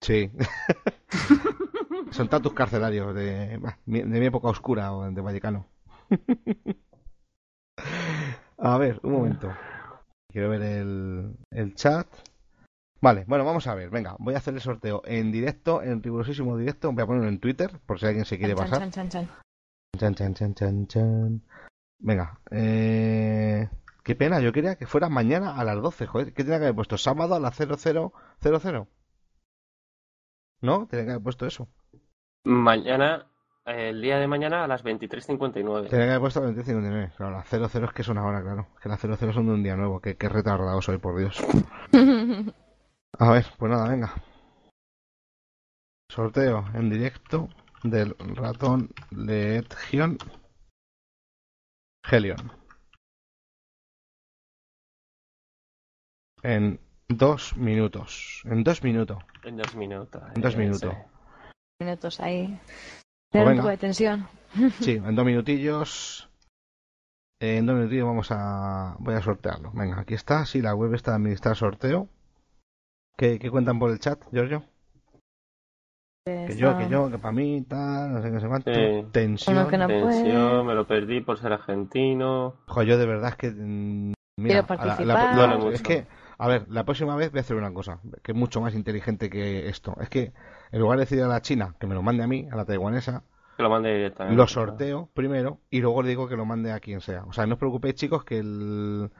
Sí. Son tatus carcelarios de, de mi época oscura o de Vallecano. A ver, un momento. Quiero ver el, el chat. Vale, bueno, vamos a ver. Venga, voy a hacer el sorteo en directo, en rigurosísimo directo. Voy a ponerlo en Twitter, por si alguien se quiere Chan, pasar. chan, chan, chan. Chan, chan, chan, chan, chan. Venga, eh... qué pena, yo quería que fuera mañana a las 12, joder, ¿qué tenía que haber puesto? Sábado a las 0000. ¿No? Tenía que haber puesto eso. Mañana, el día de mañana a las 23.59. Tenía que haber puesto 2059. Claro, las 00 es que es una hora, claro. Que las 00 son de un día nuevo. Que, que retardado soy, por Dios. A ver, pues nada, venga. Sorteo en directo del ratón Legion Helion. En dos minutos. En dos minutos. En dos minutos. En dos eh, minutos. Minutos ahí. Pues Tener un poco de tensión. Sí, en dos minutillos. En dos minutillos vamos a. Voy a sortearlo. Venga, aquí está. Sí, la web está de administrar sorteo. ¿Qué, qué cuentan por el chat, Giorgio? Que yo, que yo, que para mí, tal, no sé qué sé cuánto. Sí. Tensión. Uno que no Tensión, puede. me lo perdí por ser argentino. Ojo, yo de verdad es que. mm, Mira, Quiero a la- la- participar. la- es que, a ver, la próxima vez voy a hacer una cosa, que es mucho más inteligente que esto. Es que, en lugar de decir a la china que me lo mande a mí, a la taiwanesa, Que lo mande directamente. lo sorteo primero y luego le digo que lo mande a quien sea. O sea, no os preocupéis, chicos, que el-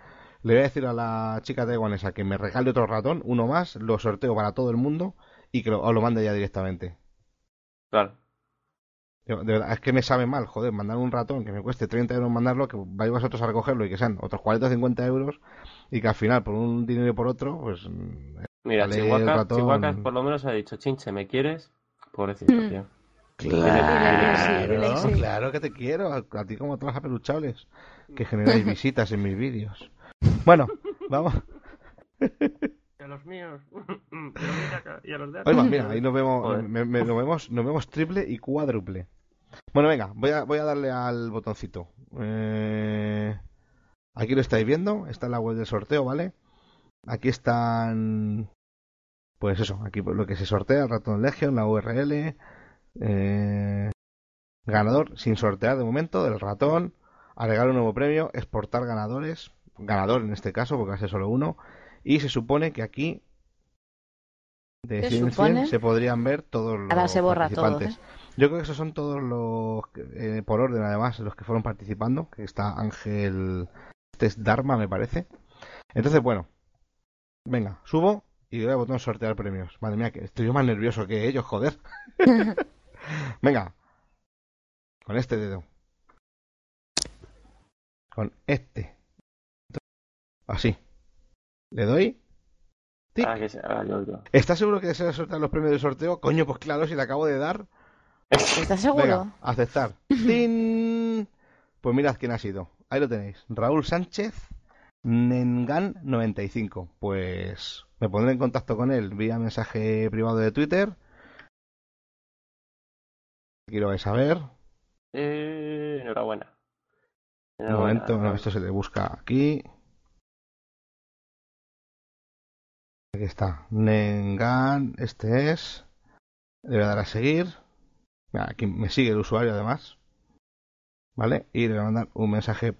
le voy a decir a la chica taiwanesa que me regale otro ratón, uno más, lo sorteo para todo el mundo y que lo, o lo mande ya directamente. Claro. De verdad, es que me sabe mal, joder, mandar un ratón que me cueste 30 euros mandarlo, que vais vosotros a recogerlo y que sean otros 40 o 50 euros y que al final, por un dinero y por otro, pues. mm, Mira, Chihuahua, ratón. Chihuahua por lo menos ha dicho, chinche, ¿me quieres? Pobrecito, Mm. tío. Claro, sí. claro que te quiero, a, a ti como a todas las peluchables que generáis visitas en mis vídeos. Bueno, vamos. Y a los míos. Y a los de acá. mira, ahí nos vemos, Joder. me- me- nos vemos, nos vemos triple y cuádruple. Bueno, venga, voy a, voy a darle al botoncito. Eh, aquí lo estáis viendo, está en la web del sorteo, ¿vale? Aquí están, pues eso, aquí lo que se sortea, el ratón Legion, la URL, eh, ganador sin sortear de momento del ratón, agregar un nuevo premio, exportar ganadores, ganador en este caso, porque va a ser solo uno, y se supone que aquí de Se 100 en 100 supone. se podrían ver todos los Ahora se borra todo, participantes. ¿eh? Yo creo que esos son todos los, que- eh, por orden además, los que fueron participando, que está Ángel, este es Dharma me parece. Entonces, bueno, venga, subo y doy al botón sortear premios. Madre mía, que estoy yo más nervioso que ellos, joder. venga, con este dedo. Con este. Así. Le doy. tic. Ah, que se yo, yo. ¿Estás seguro que deseas sortear los premios del sorteo? Coño, pues claro, si le acabo de dar. ¿Estás seguro? Venga, aceptar. ¡Tin! Pues mirad quién ha sido. Ahí lo tenéis. Raúl Sánchez, Nengan95. Pues me pondré en contacto con él vía mensaje privado de Twitter. Aquí lo vais a ver. Eh, enhorabuena. Un Enhorabuena. momento, no, esto se le busca aquí. Aquí está. Nengan, este es. Le voy a dar a seguir. Mira, aquí me sigue el usuario además. ¿Vale? Y le voy a mandar un mensaje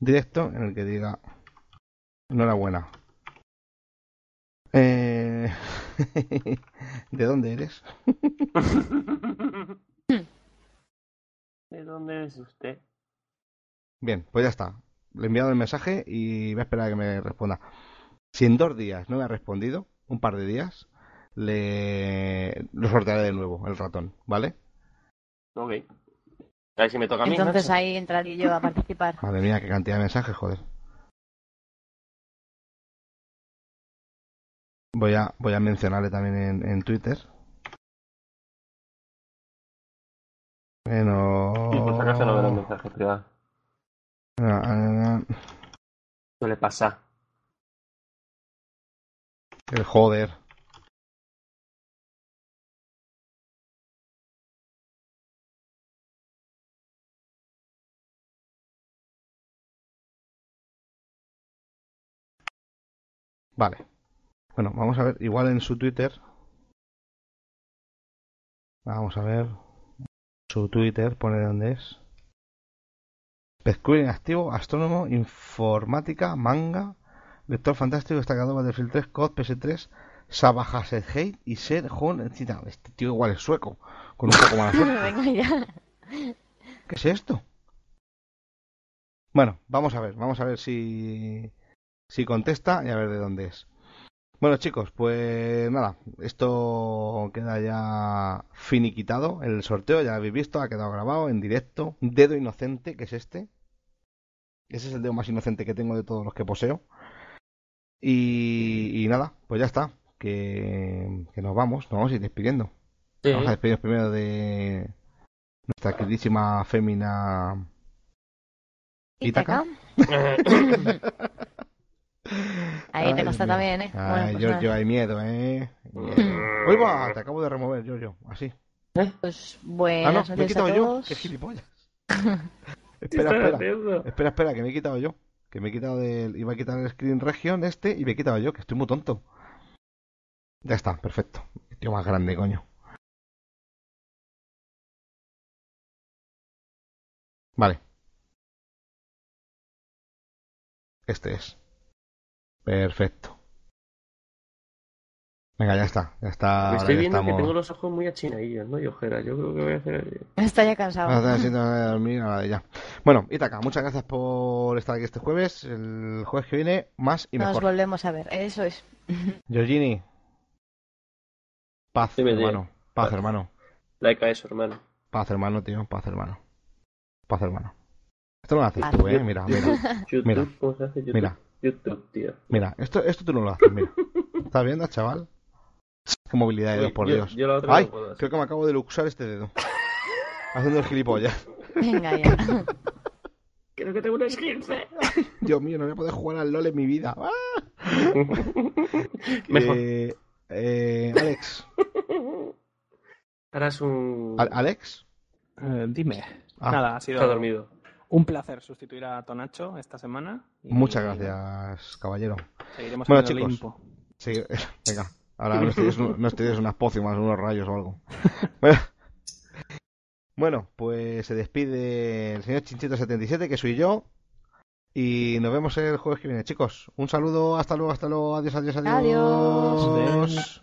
directo en el que diga enhorabuena. Eh... ¿De dónde eres? ¿De dónde es usted? Bien, pues ya está. Le he enviado el mensaje y voy a esperar a que me responda. Si en dos días no me ha respondido, un par de días, le lo sortearé de nuevo el ratón, ¿vale? Ok. A ver si me toca a mí. Entonces ahí entraré yo a participar. Madre mía, qué cantidad de mensajes, joder. Voy a, voy a mencionarle también en, en Twitter. Bueno. Sí, por si acaso no veo los mensajes privados. Ah, ah, ah, Suele pasar. El joder. Vale. Bueno, vamos a ver. Igual en su Twitter. Vamos a ver. Su Twitter, pone dónde es. Pescuero inactivo, astrónomo, informática, manga, lector fantástico, destacado Battlefield 3, COD, PS3, Sabah Hate y Ser Hon. Este tío igual es sueco, con un poco más. ¿Qué es esto? Bueno, vamos a ver, vamos a ver si, si contesta y a ver de dónde es. Bueno, chicos, pues nada, esto queda ya finiquitado. El sorteo ya lo habéis visto, ha quedado grabado en directo. Dedo inocente, que es este. Ese es el dedo más inocente que tengo de todos los que poseo. Y, y nada, pues ya está. Que, que nos vamos, nos vamos a ir despidiendo. Sí. Vamos a despedirnos primero de nuestra queridísima fémina Ítaca. Ahí te consta también, ¿eh? Ay, Bueno, pues Giorgio, nada. hay miedo, ¿eh? ¡Uy, va! Te acabo de remover, Giorgio. Así. Pues Ah, no, me he quitado yo. ¡Qué gilipollas! ¿Qué espera, espera. Espera, espera, que me he quitado yo. Que me he quitado del... Iba a quitar el screen region este y me he quitado yo, que estoy muy tonto. Ya está, perfecto. Tío más grande, coño. Vale. Este es. Perfecto. Venga, ya está. Ya está. Estoy ya viendo que tengo los ojos muy achinadillos, ¿no? Y ojeras. Yo creo que voy a hacer. Está ya cansado. Ahora está haciendo de dormir, ya. Bueno, Itaca, muchas gracias por estar aquí este jueves. El jueves que viene, más y Nos mejor. volvemos a ver. Eso es. Georgini. Paz, hermano. Paz, hermano. Like a eso, hermano. Paz, hermano, tío. Paz, hermano. Paz, hermano. Esto no lo haces Paz. tú, eh. Mira, mira. YouTube, Mira. ¿cómo se hace YouTube? Mira. YouTube, tío. Mira, esto, esto tú no lo haces, mira. ¿Estás viendo, chaval? Qué movilidad de Uy, Dios, por yo- Dios. yo la otra Ay, no puedo creo que me acabo de luxar este dedo. Haciendo el gilipollas. Venga ya. Creo que tengo un esguince. Dios mío, no voy a poder jugar al LOL en mi vida. ¡Ah! Mejor. Eh, eh, Alex. Harás un. ¿Al- ¿Alex? Eh, dime. Ah, Nada, ha sido Está dormido. un placer sustituir a Tonacho esta semana. y Muchas gracias, caballero. Seguiremos Bueno, en el chicos. Olimpo. Sí, venga. Ahora nos tienes, nos tienes unas pócimas, unos rayos o algo. Bueno, Bueno, pues se despide el señor Chinchito77, que soy yo. Y nos vemos el jueves que viene, chicos. Un saludo, hasta luego, hasta luego. Adiós, adiós, adiós. Adiós.